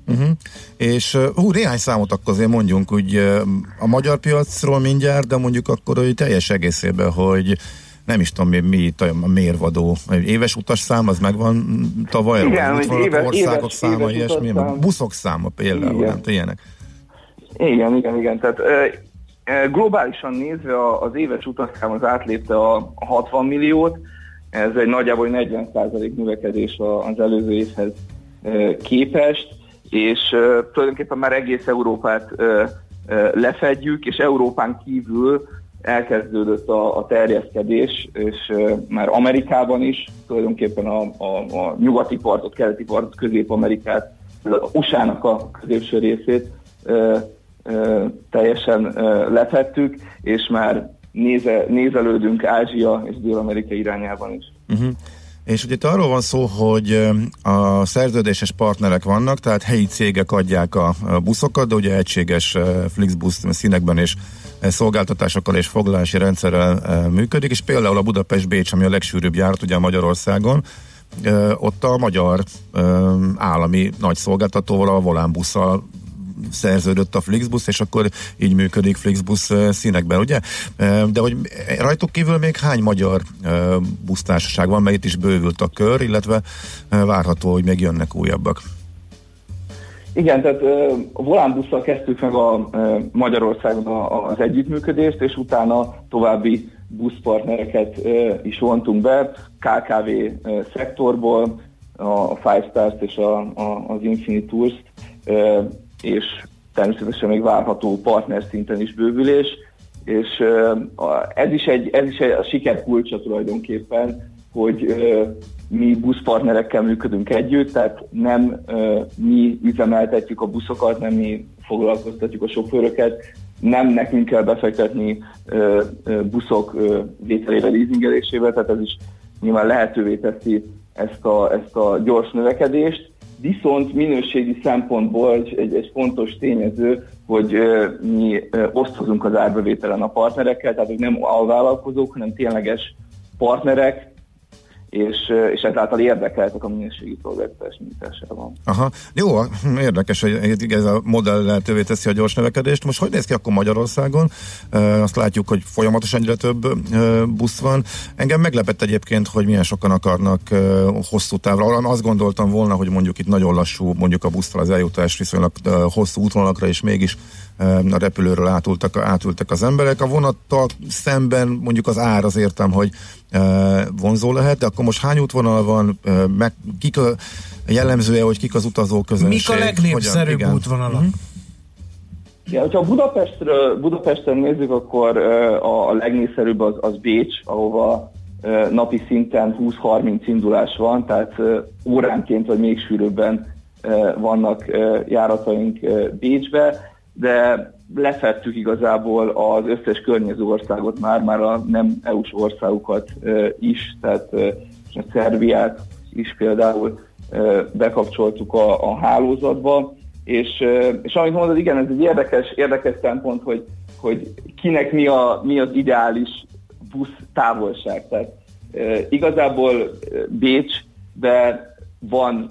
Uh-huh. És hú, néhány számot akkor azért mondjunk, úgy uh, a magyar piacról mindjárt, de mondjuk akkor hogy teljes egészében, hogy nem is tudom mi, mi itt a mérvadó. Éves utas az megvan tavaly? Igen, a éves- országok éves- száma, éves ilyesmi, utasszám. buszok száma például, Igen. nem ilyenek. Igen, igen, igen. Tehát ö, globálisan nézve az éves utasszám az átlépte a, a 60 milliót, ez egy nagyjából 40% növekedés az előző évhez képest, és ö, tulajdonképpen már egész Európát ö, ö, lefedjük, és Európán kívül elkezdődött a, a terjeszkedés, és ö, már Amerikában is, tulajdonképpen a, a, a nyugati partot, keleti partot, Közép-Amerikát, az USA-nak a középső részét ö, ö, teljesen ö, lefettük, és már néze, nézelődünk Ázsia és Dél-Amerika irányában is. Uh-huh. És ugye itt arról van szó, hogy a szerződéses partnerek vannak, tehát helyi cégek adják a buszokat, de ugye egységes ö, Flixbus színekben és szolgáltatásokkal és foglalási rendszerrel működik, és például a Budapest-Bécs, ami a legsűrűbb járat ugye Magyarországon, ott a magyar állami nagy szolgáltatóval, a Volán busszal szerződött a Flixbus, és akkor így működik Flixbus színekben, ugye? De hogy rajtuk kívül még hány magyar busztársaság van, mert itt is bővült a kör, illetve várható, hogy még jönnek újabbak. Igen, tehát a volánbusszal kezdtük meg a Magyarországon az együttműködést, és utána további buszpartnereket is vontunk be, KKV szektorból, a Five Stars és a, a, az Infinite Tours, és természetesen még várható partner szinten is bővülés, és ez is egy, ez is egy a siker kulcsa tulajdonképpen, hogy mi buszpartnerekkel működünk együtt, tehát nem mi üzemeltetjük a buszokat, nem mi foglalkoztatjuk a sofőröket, nem nekünk kell befektetni buszok vételével, leasingelésével, tehát ez is nyilván lehetővé teszi ezt a, ezt a gyors növekedést, viszont minőségi szempontból egy, egy, fontos tényező, hogy mi ö, osztozunk az árbevételen a partnerekkel, tehát hogy nem alvállalkozók, hanem tényleges partnerek, és, és ezáltal érdekeltek a minőségi szolgáltatás nyújtásában. Aha, jó, érdekes, hogy ez a modell lehetővé teszi a gyors növekedést. Most hogy néz ki akkor Magyarországon? Azt látjuk, hogy folyamatosan egyre több busz van. Engem meglepett egyébként, hogy milyen sokan akarnak hosszú távra. Azt gondoltam volna, hogy mondjuk itt nagyon lassú, mondjuk a busztal az eljutás viszonylag hosszú útvonalakra, és mégis a repülőről átültek, átültek az emberek. A vonattal szemben mondjuk az ár az értem, hogy vonzó lehet, de akkor most hány útvonal van, meg kik a jellemzője, hogy kik az utazó közönség? Mik a legnépszerűbb Hogyan- igen. útvonalak? Mhm. Ja, hogyha Budapestről, Budapesten nézzük, akkor a, a legnépszerűbb az, az Bécs, ahova napi szinten 20-30 indulás van, tehát óránként vagy még sűrűbben vannak járataink Bécsbe, de lefettük igazából az összes környező országot már, már a nem EU-s országokat is, tehát a Szerbiát is például bekapcsoltuk a, a hálózatba, és, és amit mondod, igen, ez egy érdekes, érdekes szempont, hogy, hogy kinek mi, a, mi az ideális busz távolság. Tehát igazából Bécs, de van,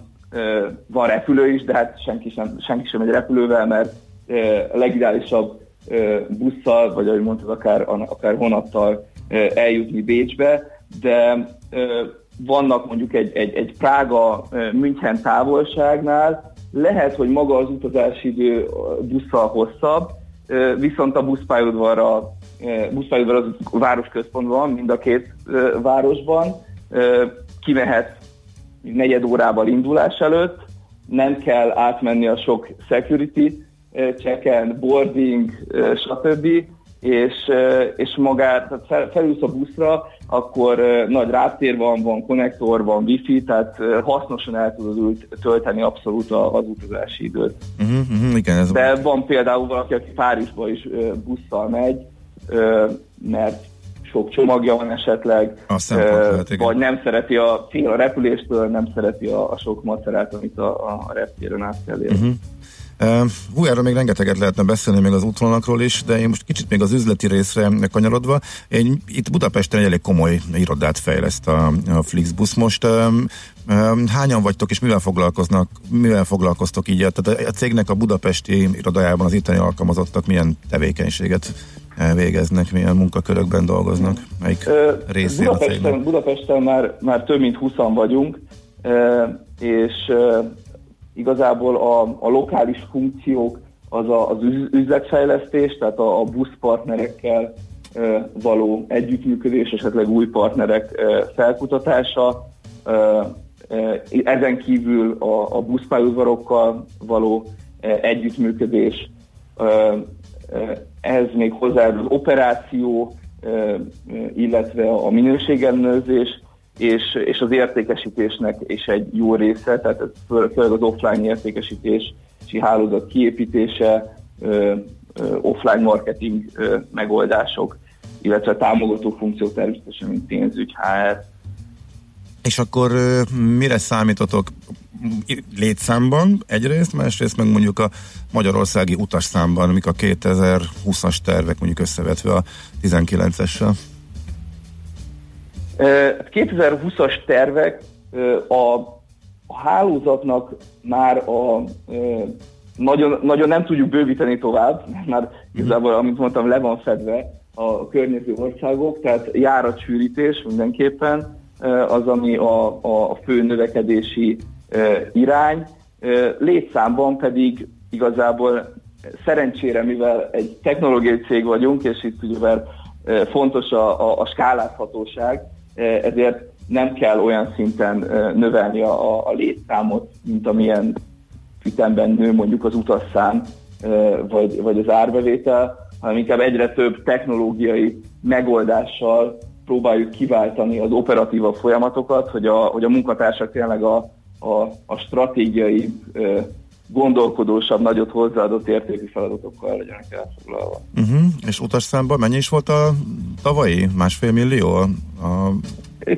van repülő is, de hát senki sem, senki sem megy repülővel, mert a legideálisabb busszal, vagy ahogy mondtad, akár, akár vonattal eljutni Bécsbe, de vannak mondjuk egy, egy, egy Prága München távolságnál, lehet, hogy maga az utazási idő busszal hosszabb, viszont a buszpályaudvar buszpályaudvar az városközpontban van, mind a két városban, kimehet negyed órával indulás előtt, nem kell átmenni a sok security check-en, boarding, stb. És, és magát, tehát fel, felülsz a buszra, akkor nagy rátér van, van konnektor, van wifi, tehát eh, hasznosan el tudod tölteni abszolút az utazási időt. Uh-huh, uh-huh, igen, ez De van például valaki, aki Párizsba is busszal megy, mert sok csomagja van esetleg, A lehet, igen. vagy nem szereti a fél a repüléstől, nem szereti a, a sok macerát, amit a, a reptéren át kell élni. Uh-huh. Hú, erről még rengeteget lehetne beszélni, még az útvonalakról is, de én most kicsit még az üzleti részre kanyarodva. Én itt Budapesten egy elég komoly irodát fejleszt a, a Flixbus. Most hányan vagytok és mivel foglalkoznak, mivel foglalkoztok így? Tehát a, a cégnek a budapesti irodájában az itteni alkalmazottak milyen tevékenységet végeznek, milyen munkakörökben dolgoznak? Melyik részén a cégnek? Budapesten, Budapesten már, már több mint 20 vagyunk, és igazából a, a lokális funkciók az a, az üz- üzletfejlesztés, tehát a, a buszpartnerekkel való együttműködés, esetleg új partnerek felkutatása, ezen kívül a, a buszpályaudvarokkal való együttműködés, ehhez még hozzá az operáció, illetve a minőségellenőrzés, és, és az értékesítésnek is egy jó része, tehát ez fő- főleg az offline értékesítési hálózat kiépítése, offline marketing megoldások, illetve támogató funkciók természetesen, mint pénzügy, HR. És akkor mire számítotok létszámban egyrészt, másrészt meg mondjuk a magyarországi utasszámban, mik a 2020-as tervek mondjuk összevetve a 19-essel? Ö, 2020-as tervek a, a hálózatnak már a nagyon, nagyon nem tudjuk bővíteni tovább, mert már igazából, amit mondtam, le van fedve a környező országok, tehát járatsűrítés mindenképpen az, ami a, a fő növekedési irány. Létszámban pedig igazából szerencsére, mivel egy technológiai cég vagyunk, és itt ugye fontos a, a, a skálázhatóság, ezért nem kell olyan szinten ö, növelni a, a létszámot, mint amilyen ütemben nő mondjuk az utasszám, ö, vagy, vagy az árbevétel, hanem inkább egyre több technológiai megoldással próbáljuk kiváltani az operatívabb folyamatokat, hogy a, hogy a munkatársak tényleg a, a, a stratégiai gondolkodósabb, nagyot hozzáadott értékű feladatokkal legyenek elfoglalva. Uh-huh. És utasszámban mennyi is volt a tavalyi? Másfél millió? A,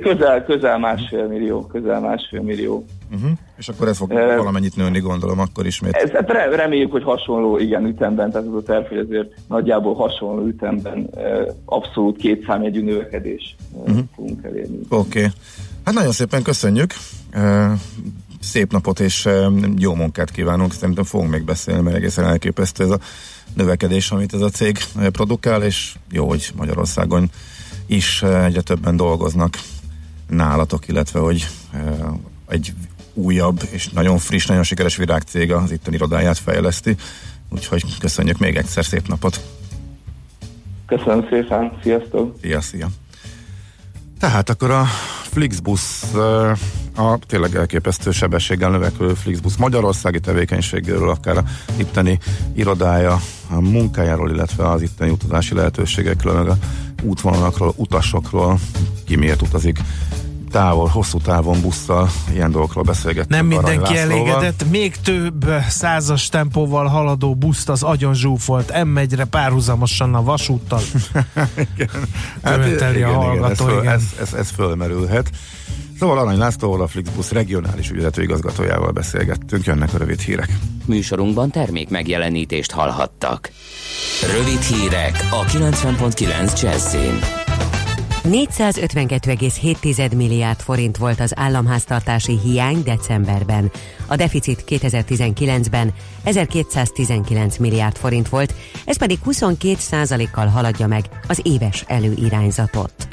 Közel, közel másfél millió, közel másfél millió. uh-huh. És akkor ez fog Ö, valamennyit nőni, gondolom, akkor ismét. Ez, hát re- reméljük, hogy hasonló igen ütemben, tehát az a terv, hogy azért nagyjából hasonló ütemben eh, abszolút kétszámjegyű növekedés eh, Mhm. fogunk elérni. Oké. Okay. Hát nagyon szépen köszönjük. Szép napot és jó munkát kívánunk. Szerintem fogunk még beszélni, mert egészen elképesztő ez a növekedés, amit ez a cég produkál, és jó, hogy Magyarországon is egyre többen dolgoznak nálatok, illetve hogy egy újabb és nagyon friss, nagyon sikeres virágcég az itten irodáját fejleszti. Úgyhogy köszönjük még egyszer, szép napot! Köszönöm szépen, sziasztok! Szia, szia! Tehát akkor a Flixbus ö, a tényleg elképesztő sebességgel növekvő Flixbus magyarországi tevékenységéről, akár a itteni irodája, a munkájáról, illetve az itteni utazási lehetőségekről, meg a útvonalakról, utasokról, ki miért utazik távol, hosszú távon busszal, ilyen dolgokról beszélgettünk. Nem mindenki elégedett, még több százas tempóval haladó buszt az agyon zsúfolt, M1-re párhuzamosan a vasúttal. Követeli a ez, hallgató, föl, igen. ez, ez, ez fölmerülhet. Szóval Arany Lászlóval a Flixbus regionális ügyvezető igazgatójával beszélgettünk, jönnek a rövid hírek. Műsorunkban termék megjelenítést hallhattak. Rövid hírek a 90.9 Jazzin. 452,7 milliárd forint volt az államháztartási hiány decemberben. A deficit 2019-ben 1219 milliárd forint volt, ez pedig 22 kal haladja meg az éves előirányzatot.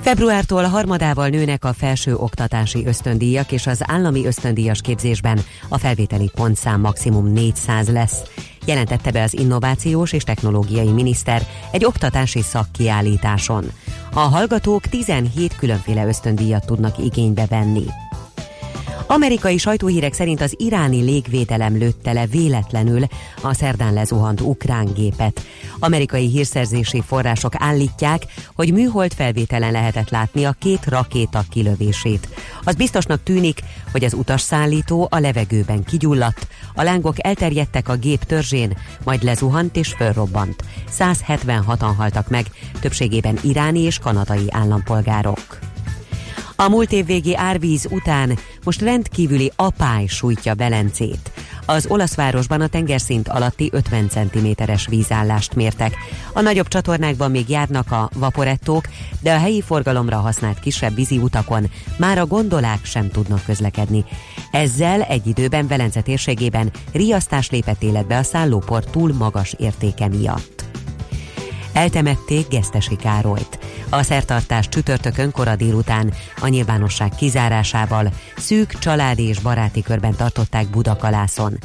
Februártól harmadával nőnek a felső oktatási ösztöndíjak, és az állami ösztöndíjas képzésben a felvételi pontszám maximum 400 lesz. Jelentette be az innovációs és technológiai miniszter egy oktatási szakkiállításon. A hallgatók 17 különféle ösztöndíjat tudnak igénybe venni. Amerikai sajtóhírek szerint az iráni légvédelem lőtte le véletlenül a szerdán lezuhant ukrán gépet. Amerikai hírszerzési források állítják, hogy műhold felvételen lehetett látni a két rakéta kilövését. Az biztosnak tűnik, hogy az utasszállító a levegőben kigyulladt, a lángok elterjedtek a gép törzsén, majd lezuhant és fölrobbant. 176-an haltak meg, többségében iráni és kanadai állampolgárok. A múlt év végi árvíz után most rendkívüli apály sújtja Velencét. Az olasz városban a tengerszint alatti 50 cm-es vízállást mértek. A nagyobb csatornákban még járnak a vaporettók, de a helyi forgalomra használt kisebb vízi utakon már a gondolák sem tudnak közlekedni. Ezzel egy időben Velence térségében riasztás lépett életbe a szállóport túl magas értéke miatt eltemették Gesztesi Károlyt. A szertartás csütörtökön kora délután a nyilvánosság kizárásával szűk családi és baráti körben tartották Budakalászon.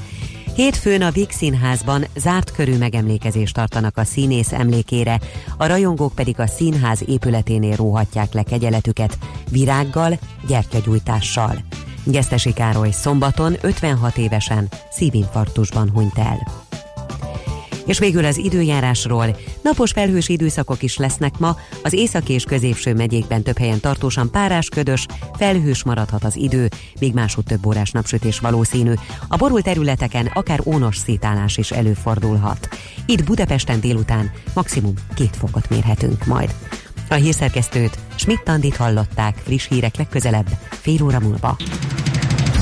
Hétfőn a Víg Színházban zárt körű megemlékezést tartanak a színész emlékére, a rajongók pedig a színház épületénél róhatják le kegyeletüket virággal, gyertyagyújtással. Gesztesi Károly szombaton 56 évesen szívinfarktusban hunyt el. És végül az időjárásról. Napos felhős időszakok is lesznek ma, az északi és középső megyékben több helyen tartósan párás, ködös, felhős maradhat az idő, még máshogy több órás napsütés valószínű. A borul területeken akár ónos szétálás is előfordulhat. Itt Budapesten délután maximum két fokot mérhetünk majd. A hírszerkesztőt Schmidt-Tandit hallották friss hírek legközelebb, fél óra múlva.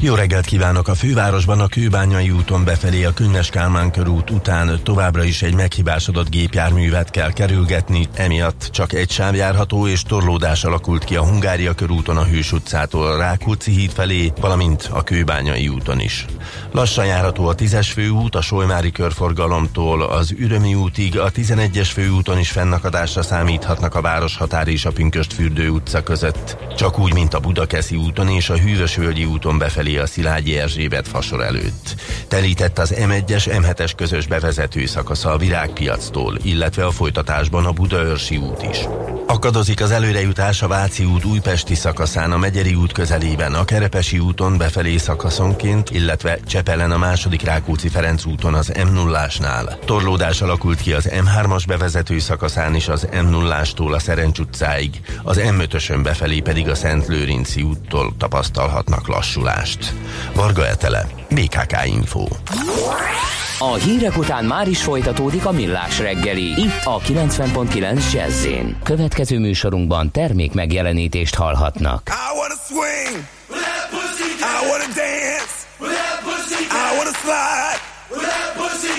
Jó reggelt kívánok! A fővárosban a Kőbányai úton befelé a Künnes Kálmán körút után továbbra is egy meghibásodott gépjárművet kell kerülgetni, emiatt csak egy sáv járható és torlódás alakult ki a Hungária körúton a Hős utcától Rákóczi híd felé, valamint a Kőbányai úton is. Lassan járható a 10-es főút a Solymári körforgalomtól az Ürömi útig, a 11-es főúton is fennakadásra számíthatnak a Városhatár és a Pünköstfürdő utca között. Csak úgy, mint a Budakeszi úton és a Hűvösvölgyi úton befelé a Szilágyi Erzsébet fasor előtt. Telített az M1-es, M7-es közös bevezető szakasza a Virágpiactól, illetve a folytatásban a Budaörsi út is. Akadozik az előrejutás a Váci út újpesti szakaszán a Megyeri út közelében, a Kerepesi úton befelé szakaszonként, illetve Csepelen a második Rákóczi Ferenc úton az M0-ásnál. Torlódás alakult ki az M3-as bevezető szakaszán is az M0-ástól a Szerencs utcáig, az M5-ösön befelé pedig a Szent Lőrinci úttól tapasztalhatnak lassulást. Varga Etele, BKK Info. A hírek után már is folytatódik a millás reggeli, itt a 90.9 Jazzin. Következő műsorunkban termék megjelenítést hallhatnak. I wanna swing. I wanna dance. I wanna slide.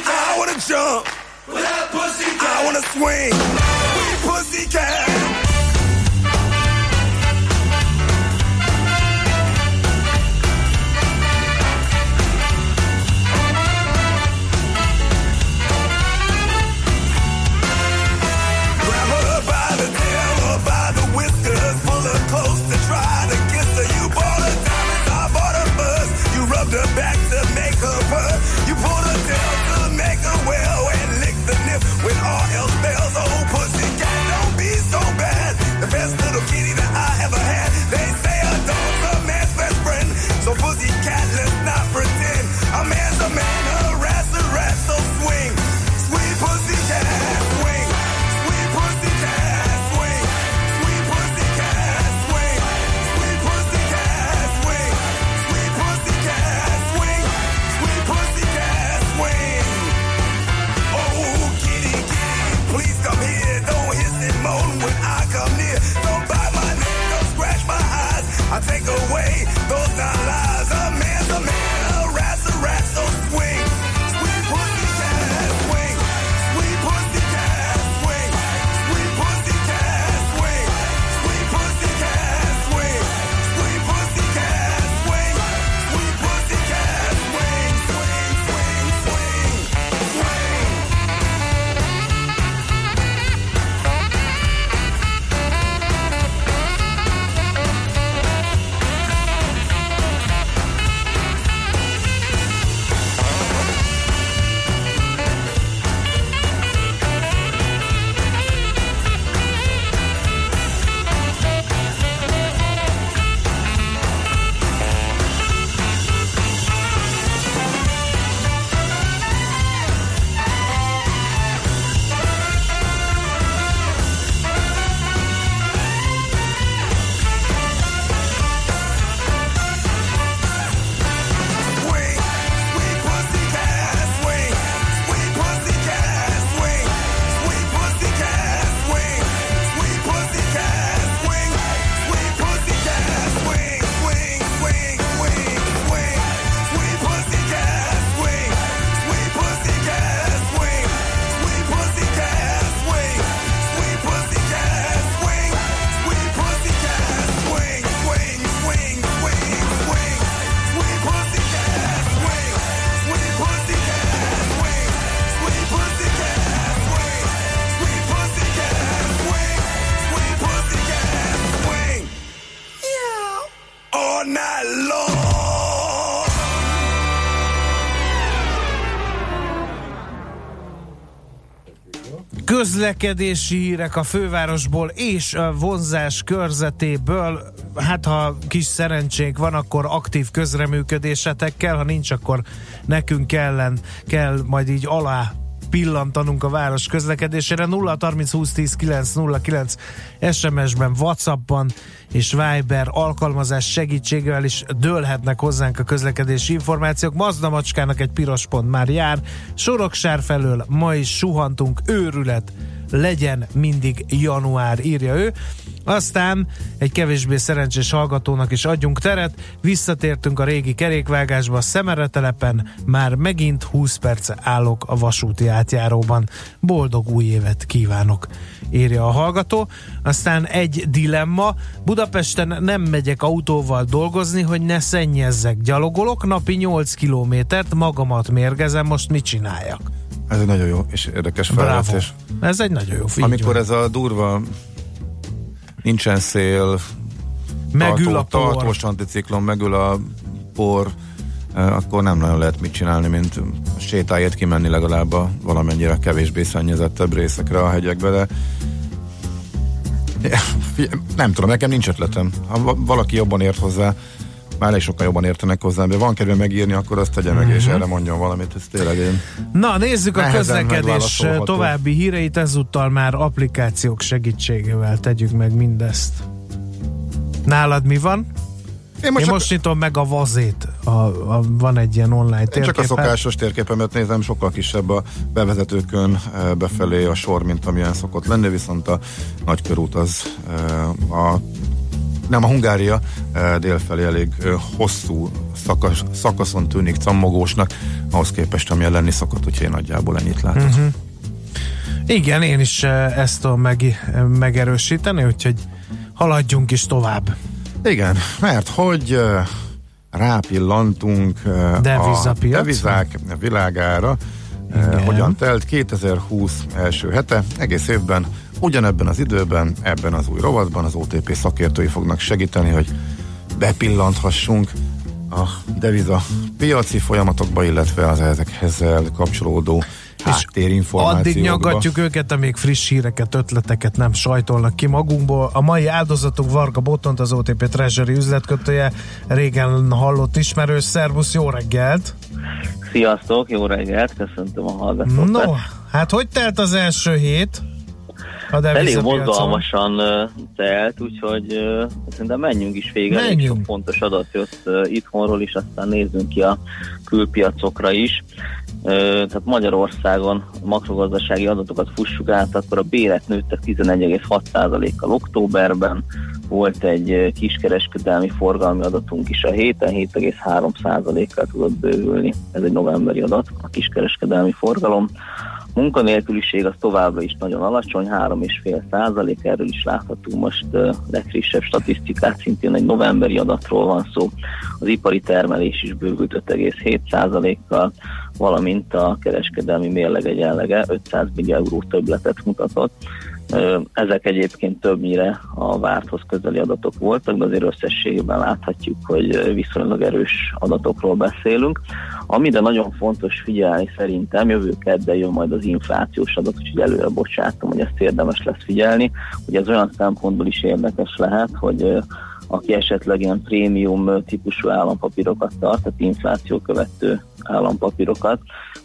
I wanna jump. I wanna swing. We pussy Közlekedési hírek a fővárosból és a vonzás körzetéből. Hát ha kis szerencsénk van, akkor aktív közreműködésetekkel, ha nincs, akkor nekünk kellen, kell majd így alá pillantanunk a város közlekedésére 0 30 20 10 9 0 9 SMS-ben, Whatsappban és Viber alkalmazás segítségével is dőlhetnek hozzánk a közlekedési információk. Mazda macskának egy piros pont már jár, Soroksár felől ma is suhantunk, őrület legyen mindig január, írja ő. Aztán egy kevésbé szerencsés hallgatónak is adjunk teret, visszatértünk a régi kerékvágásba, Szemeretelepen már megint 20 perce állok a vasúti átjáróban. Boldog új évet kívánok, írja a hallgató. Aztán egy dilemma, Budapesten nem megyek autóval dolgozni, hogy ne szennyezzek. Gyalogolok napi 8 kilométert, magamat mérgezem, most mit csináljak? Ez egy nagyon jó és érdekes felvetés. Ez egy nagyon jó így Amikor van. ez a durva nincsen szél, Megül a por. tartós anticiklon, megül a por, eh, akkor nem nagyon lehet mit csinálni, mint sétáért kimenni legalább a valamennyire kevésbé szennyezettebb részekre a hegyekbe, de nem tudom, nekem nincs ötletem. Ha va- valaki jobban ért hozzá, már elég sokan jobban értenek hozzá, de van kedve megírni, akkor azt tegye meg, és Mhm. erre mondjon valamit. Ez tényleg én Na, nézzük a közlekedés további híreit, ezúttal már applikációk segítségével tegyük meg mindezt. Nálad mi van? Én most, Én most nyitom meg a vazét. A, a, van egy ilyen online térkép. csak a szokásos térképemet nézem, sokkal kisebb a bevezetőkön befelé a sor, mint amilyen szokott lenni, viszont a nagykörút az a nem a Hungária eh, délfelé elég eh, hosszú szakas, szakaszon tűnik cammogósnak, ahhoz képest amilyen lenni szokott, úgyhogy én nagyjából ennyit látok. Mhm. Igen, én is eh, ezt tudom meg, megerősíteni, úgyhogy haladjunk is tovább. Igen, mert hogy rápillantunk eh, a devizák világára, Igen. hogyan telt 2020 első hete, egész évben, ugyanebben az időben, ebben az új rovatban az OTP szakértői fognak segíteni, hogy bepillanthassunk a deviza piaci folyamatokba, illetve az ezekhez kapcsolódó háttérinformációkba. Addig nyaggatjuk őket, amíg friss híreket, ötleteket nem sajtolnak ki magunkból. A mai áldozatunk Varga Botont, az OTP Treasury üzletkötője, régen hallott ismerős. Szervusz, jó reggelt! Sziasztok, jó reggelt, köszöntöm a hallgatókat. No, hát hogy telt az első hét? A Elég devizapiacon? mozgalmasan telt, úgyhogy szerintem menjünk is. Elég Menjünk. sok fontos adat jött itthonról is, aztán nézzünk ki a külpiacokra is. Tehát Magyarországon a makrogazdasági adatokat fussuk át, akkor a bérek nőttek 11,6%-kal októberben, volt egy kiskereskedelmi forgalmi adatunk is a héten, 7,3%-kal tudott bővülni. Ez egy novemberi adat, a kiskereskedelmi forgalom. Munkanélküliség az továbbra is nagyon alacsony, 3,5 százalék, erről is láthatunk most legfrissebb statisztikát, szintén egy novemberi adatról van szó. Az ipari termelés is bővült 5,7 százalékkal, valamint a kereskedelmi mérleg egyenlege 500 millió euró többletet mutatott. Ezek egyébként többnyire a várthoz közeli adatok voltak, de azért összességében láthatjuk, hogy viszonylag erős adatokról beszélünk. Amire nagyon fontos figyelni szerintem, jövő kedden jön majd az inflációs adat, úgyhogy előre bocsátom, hogy ezt érdemes lesz figyelni. Ugye ez olyan szempontból is érdekes lehet, hogy aki esetleg ilyen prémium típusú állampapírokat tart, tehát infláció követő állampapírokat,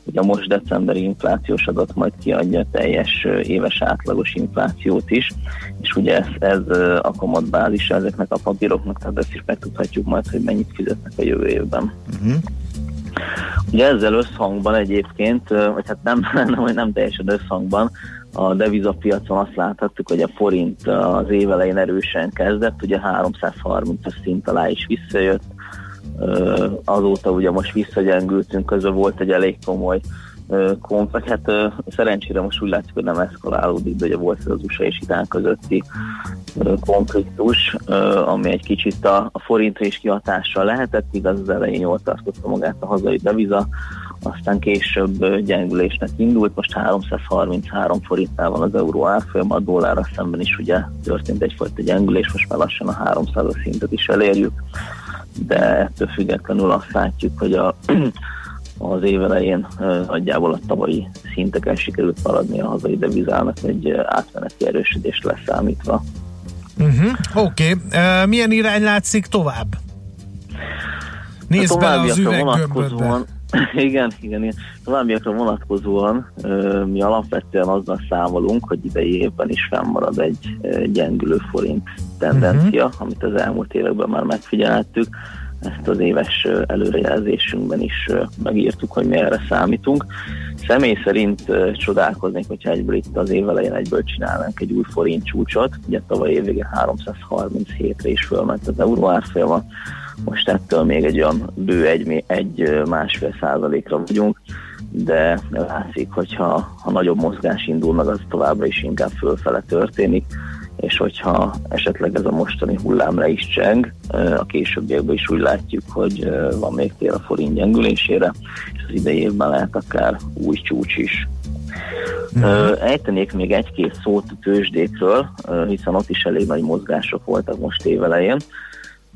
ugye a most decemberi inflációs adat majd kiadja teljes éves átlagos inflációt is, és ugye ez, ez a kamatbázis ezeknek a papíroknak, tehát ezt is megtudhatjuk majd, hogy mennyit fizetnek a jövő évben. Ugye ezzel összhangban egyébként, vagy hát nem, nem, nem teljesen összhangban, a devizapiacon azt láthattuk, hogy a forint az év elején erősen kezdett, ugye 330-as szint alá is visszajött, azóta ugye most visszagyengültünk, közben volt egy elég komoly konflikt, hát szerencsére most úgy látszik, hogy nem eszkalálódik, de ugye volt ez az USA és Irán közötti konfliktus, ami egy kicsit a, a forintra is kihatással lehetett, igaz az elején jól tartotta magát a hazai deviza, aztán később gyengülésnek indult, most 333 forintnál van az euró árfolyama, a dollárra szemben is ugye történt egyfajta gyengülés, most már lassan a 300 szintet is elérjük, de ettől függetlenül azt látjuk, hogy a az év elején nagyjából a tavalyi szinteken sikerült maradni a hazai devizának egy átmeneti erősödést leszámítva. Uh-huh. Oké, okay. milyen irány látszik tovább? Nézd bele az üveggömbödbe. vonatkozóan- Igen, igen, igen. Továbbiakra vonatkozóan ö, mi alapvetően azzal számolunk, hogy idei évben is fennmarad egy gyengülő forint tendencia, uh-huh. amit az elmúlt években már megfigyelhettük. Ezt az éves előrejelzésünkben is megírtuk, hogy mi számítunk. Személy szerint csodálkoznék, hogyha egyből itt az év elején egyből csinálnánk egy új forint csúcsot. Ugye tavaly évvégén 337-re is fölment az euró árfolyama, most ettől még egy olyan bő egy, egy másfél százalékra vagyunk, de látszik, hogyha ha nagyobb mozgás indul meg, az továbbra is inkább fölfele történik, és hogyha esetleg ez a mostani hullám le is cseng, a későbbiekben is úgy látjuk, hogy van még tér a forint gyengülésére, és az idei évben lehet akár új csúcs is. Ö, Ejtenék még egy-két szót a tőzsdékről, hiszen ott is elég nagy mozgások voltak most évelején.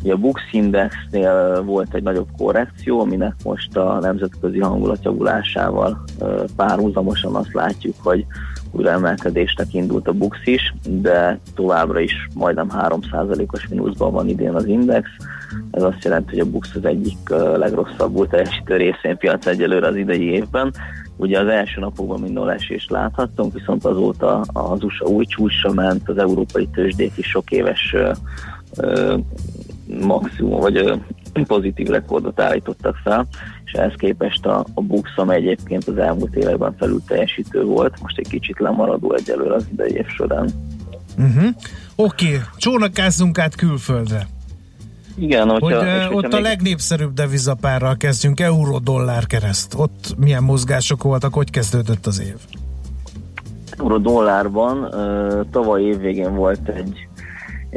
Ugye a Bux Indexnél volt egy nagyobb korrekció, aminek most a nemzetközi hangulat javulásával ö, párhuzamosan azt látjuk, hogy újra emelkedésnek indult a Bux is, de továbbra is majdnem 3%-os mínuszban van idén az index. Ez azt jelenti, hogy a Bux az egyik legrosszabbul teljesítő részvénypiac egyelőre az idei évben. Ugye az első napokban minden esést láthattunk, viszont azóta az USA új csúcsra ment, az európai tőzsdék is sok éves maximum, vagy pozitív rekordot állítottak fel, és ehhez képest a, a Bux, amely egyébként az elmúlt években felül teljesítő volt, most egy kicsit lemaradó egyelőre az idei év során. Uh-huh. Oké, okay. csónakázzunk át külföldre. Igen, Hogy hogyha, ö, és hogyha ott a még- legnépszerűbb devizapárral kezdjünk, euró-dollár kereszt. Ott milyen mozgások voltak, hogy kezdődött az év? euró-dollárban tavaly évvégén volt egy,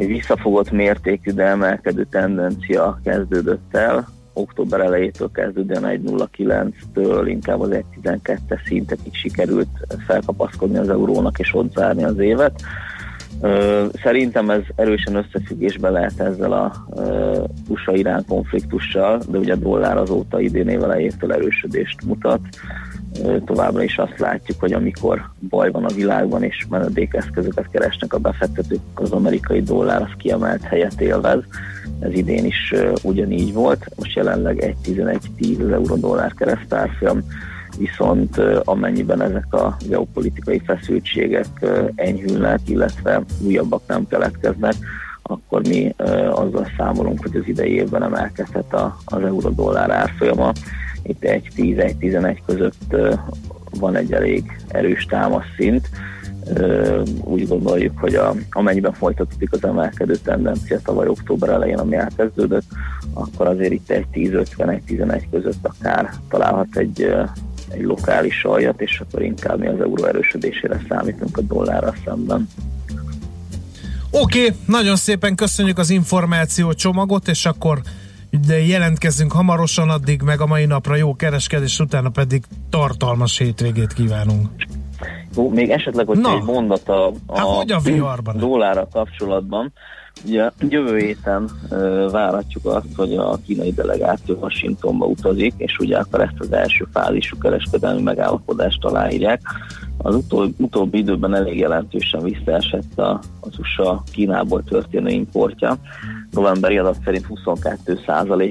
egy visszafogott mértékű, de emelkedő tendencia kezdődött el. Október elejétől kezdődően 1.09-től inkább az 1.12-es szintekig sikerült felkapaszkodni az eurónak és ott zárni az évet. Szerintem ez erősen összefüggésben lehet ezzel a USA-Irán konfliktussal, de ugye a dollár azóta idén év erősödést mutat. Továbbra is azt látjuk, hogy amikor baj van a világban és menedékeszközöket keresnek a befektetők, az amerikai dollár az kiemelt helyet élvez. Ez idén is ugyanígy volt. Most jelenleg 1.11.10 az euró-dollár keresztárfolyam viszont amennyiben ezek a geopolitikai feszültségek enyhülnek, illetve újabbak nem keletkeznek, akkor mi azzal számolunk, hogy az idei évben emelkedhet az euró-dollár árfolyama. Itt 1.10-1.11 között ö, van egy elég erős támaszszint. Úgy gondoljuk, hogy a, amennyiben folytatódik az emelkedő tendencia tavaly október elején, ami elkezdődött, akkor azért itt egy 10-50-1-11 között akár találhat egy, egy lokális aljat, és akkor inkább mi az euró erősödésére számítunk a dollárra szemben. Oké, okay, nagyon szépen köszönjük az információ csomagot, és akkor de jelentkezzünk hamarosan, addig meg a mai napra jó kereskedés, utána pedig tartalmas hétvégét kívánunk. Jó, még esetleg, hogy Na. egy mondat a, a, Hát hogy a viharban? dollárral kapcsolatban. Ugye jövő héten ö, várhatjuk azt, hogy a kínai delegáció Washingtonba utazik, és ugye akkor ezt az első fázisú kereskedelmi megállapodást aláírják. Az utol, utóbbi időben elég jelentősen visszaesett a, az USA Kínából történő importja. Novemberi adat szerint 22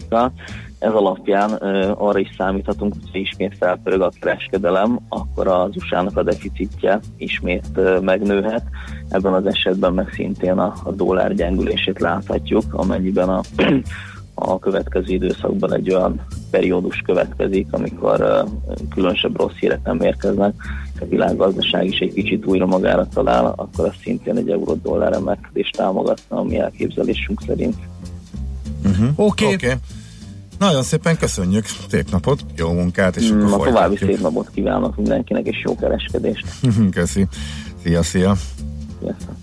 kal ez alapján ö, arra is számíthatunk, hogy ismét felpörög a kereskedelem, akkor az USA-nak a deficitje ismét ö, megnőhet. Ebben az esetben meg szintén a, a dollár gyengülését láthatjuk, amennyiben a, a következő időszakban egy olyan periódus következik, amikor különösebb rossz hírek nem érkeznek, a világgazdaság is egy kicsit újra magára talál, akkor az szintén egy euró-dollár emelkedést támogatna a mi elképzelésünk szerint. Uh-huh. Oké. Okay. Okay. Nagyon szépen köszönjük, szép napot, jó munkát, és Mm, akkor a további folytatjuk. szép napot kívánok mindenkinek, és jó kereskedést. Köszi. Szia, szia. Sziasztok.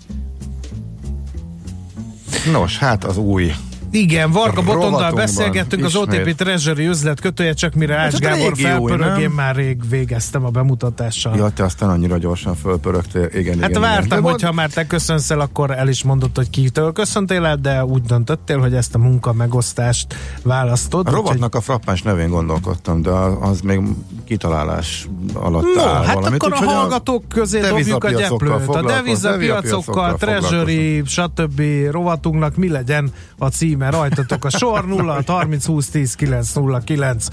Nos, hát az új Igen, Varga Botondal beszélgettünk, az. OTP Treasury üzletkötője, csak mire Hát Ács ez Gábor felpörög, én már rég végeztem a bemutatással. Ja, te aztán annyira gyorsan fölpörögtél. Igen, Hát igen, vártam, igen. Hogyha már te köszönsz el, akkor el is mondod, hogy kitől köszöntél el, de úgy döntöttél, hogy ezt a munka megosztást választod. A rovatnak a frappáns nevén gondolkodtam, de az még kitalálás alatt No, áll hát valamit. akkor a úgyhogy hallgatók közé dobjuk a gyeplőt. A devizapiacokkal, treasury, stb. rovatunknak mi legyen a címe? Rajtatok a sor 0 30 20 10 9 0 9.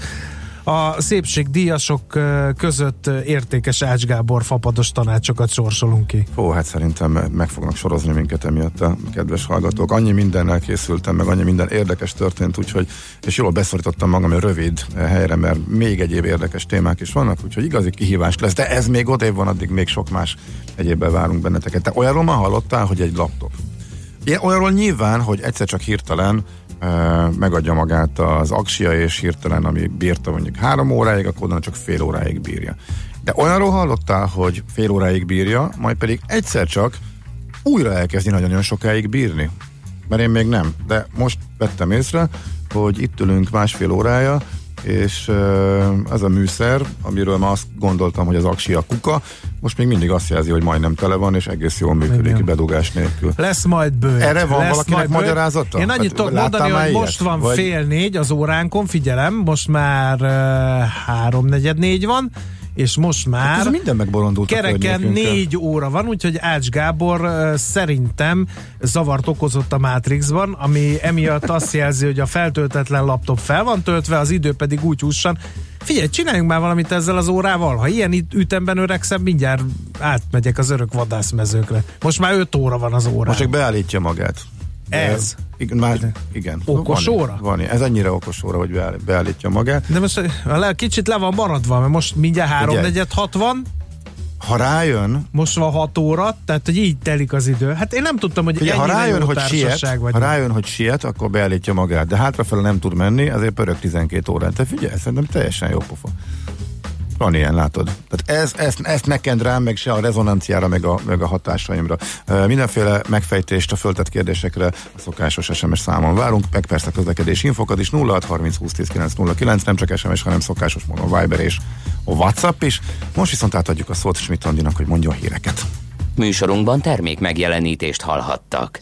A szépségdíjasok között értékes Ács Gábor fapados tanácsokat sorsolunk ki. Ó, hát szerintem meg fognak sorozni minket emiatt a kedves hallgatók. Annyi mindennel készültem, meg annyi minden érdekes történt, úgyhogy, és jól beszorítottam magam egy rövid helyre, mert még egyéb érdekes témák is vannak, úgyhogy igazi kihívás lesz, de ez még odébb van, addig még sok más egyébben várunk benneteket. Te olyanról már hallottál, hogy egy laptop? Ilyen, olyanról nyilván, hogy egyszer csak hirtelen uh, megadja magát az aksia, és hirtelen, ami bírta mondjuk három óráig, akkor onnan csak fél óráig bírja. De olyanról hallottál, hogy fél óráig bírja, majd pedig egyszer csak újra elkezdi nagyon-nagyon sokáig bírni? Mert én még nem. De most vettem észre, hogy itt ülünk másfél órája, és az a műszer, amiről ma azt gondoltam, hogy az aksia kuka, most még mindig azt jelzi, hogy majdnem tele van, és egész jól működik, Igen. bedugás nélkül. Lesz majd bőt. Erre van Lesz valakinek magyarázata? Én annyit Hát, tudok mondani, hogy ilyet? most van Vagy- fél négy az óránkon, figyelem, most már uh, háromnegyed négy van, és most már Hát minden megborondult a kereken négy óra van, úgyhogy Ács Gábor szerintem zavart okozott a Matrixban, ami emiatt azt jelzi, hogy a feltöltetlen laptop fel van töltve, az idő pedig úgy hússan. Figyelj, csináljunk már valamit ezzel az órával. Ha ilyen ütemben öregszem, mindjárt átmegyek az örök vadászmezőkre. Most már 5 óra van az óra. Most csak beállítja magát. Ez. Igen, már, igen. Okos van, óra? Van, ez annyira okos óra, hogy beáll- beállítja magát. De most eh, le, kicsit le van maradva, mert most mindjárt Figyelj. 3 hat van, Ha rájön, most van 6 óra, tehát hogy így telik az idő. Hát én nem tudtam, hogy Ugye, ha rájön, jó hogy siet, vagy. ha rájön, hogy siet, akkor beállítja magát, de hátrafele nem tud menni, ezért pörög 12 órán. Te figyelj, szerintem teljesen jó pofa. Van ilyen, látod. Tehát ez, ezt, ezt ne kend rám, meg se a rezonanciára, meg a, meg a hatásaimra. Uh, mindenféle megfejtést a föltett kérdésekre a szokásos SMS számon várunk, meg persze közlekedés infokat is 0630 20 10 909, nem csak SMS, hanem szokásos módon Viber és a WhatsApp is. Most viszont átadjuk a szót Schmidt hogy mondja a híreket. Műsorunkban termék megjelenítést hallhattak.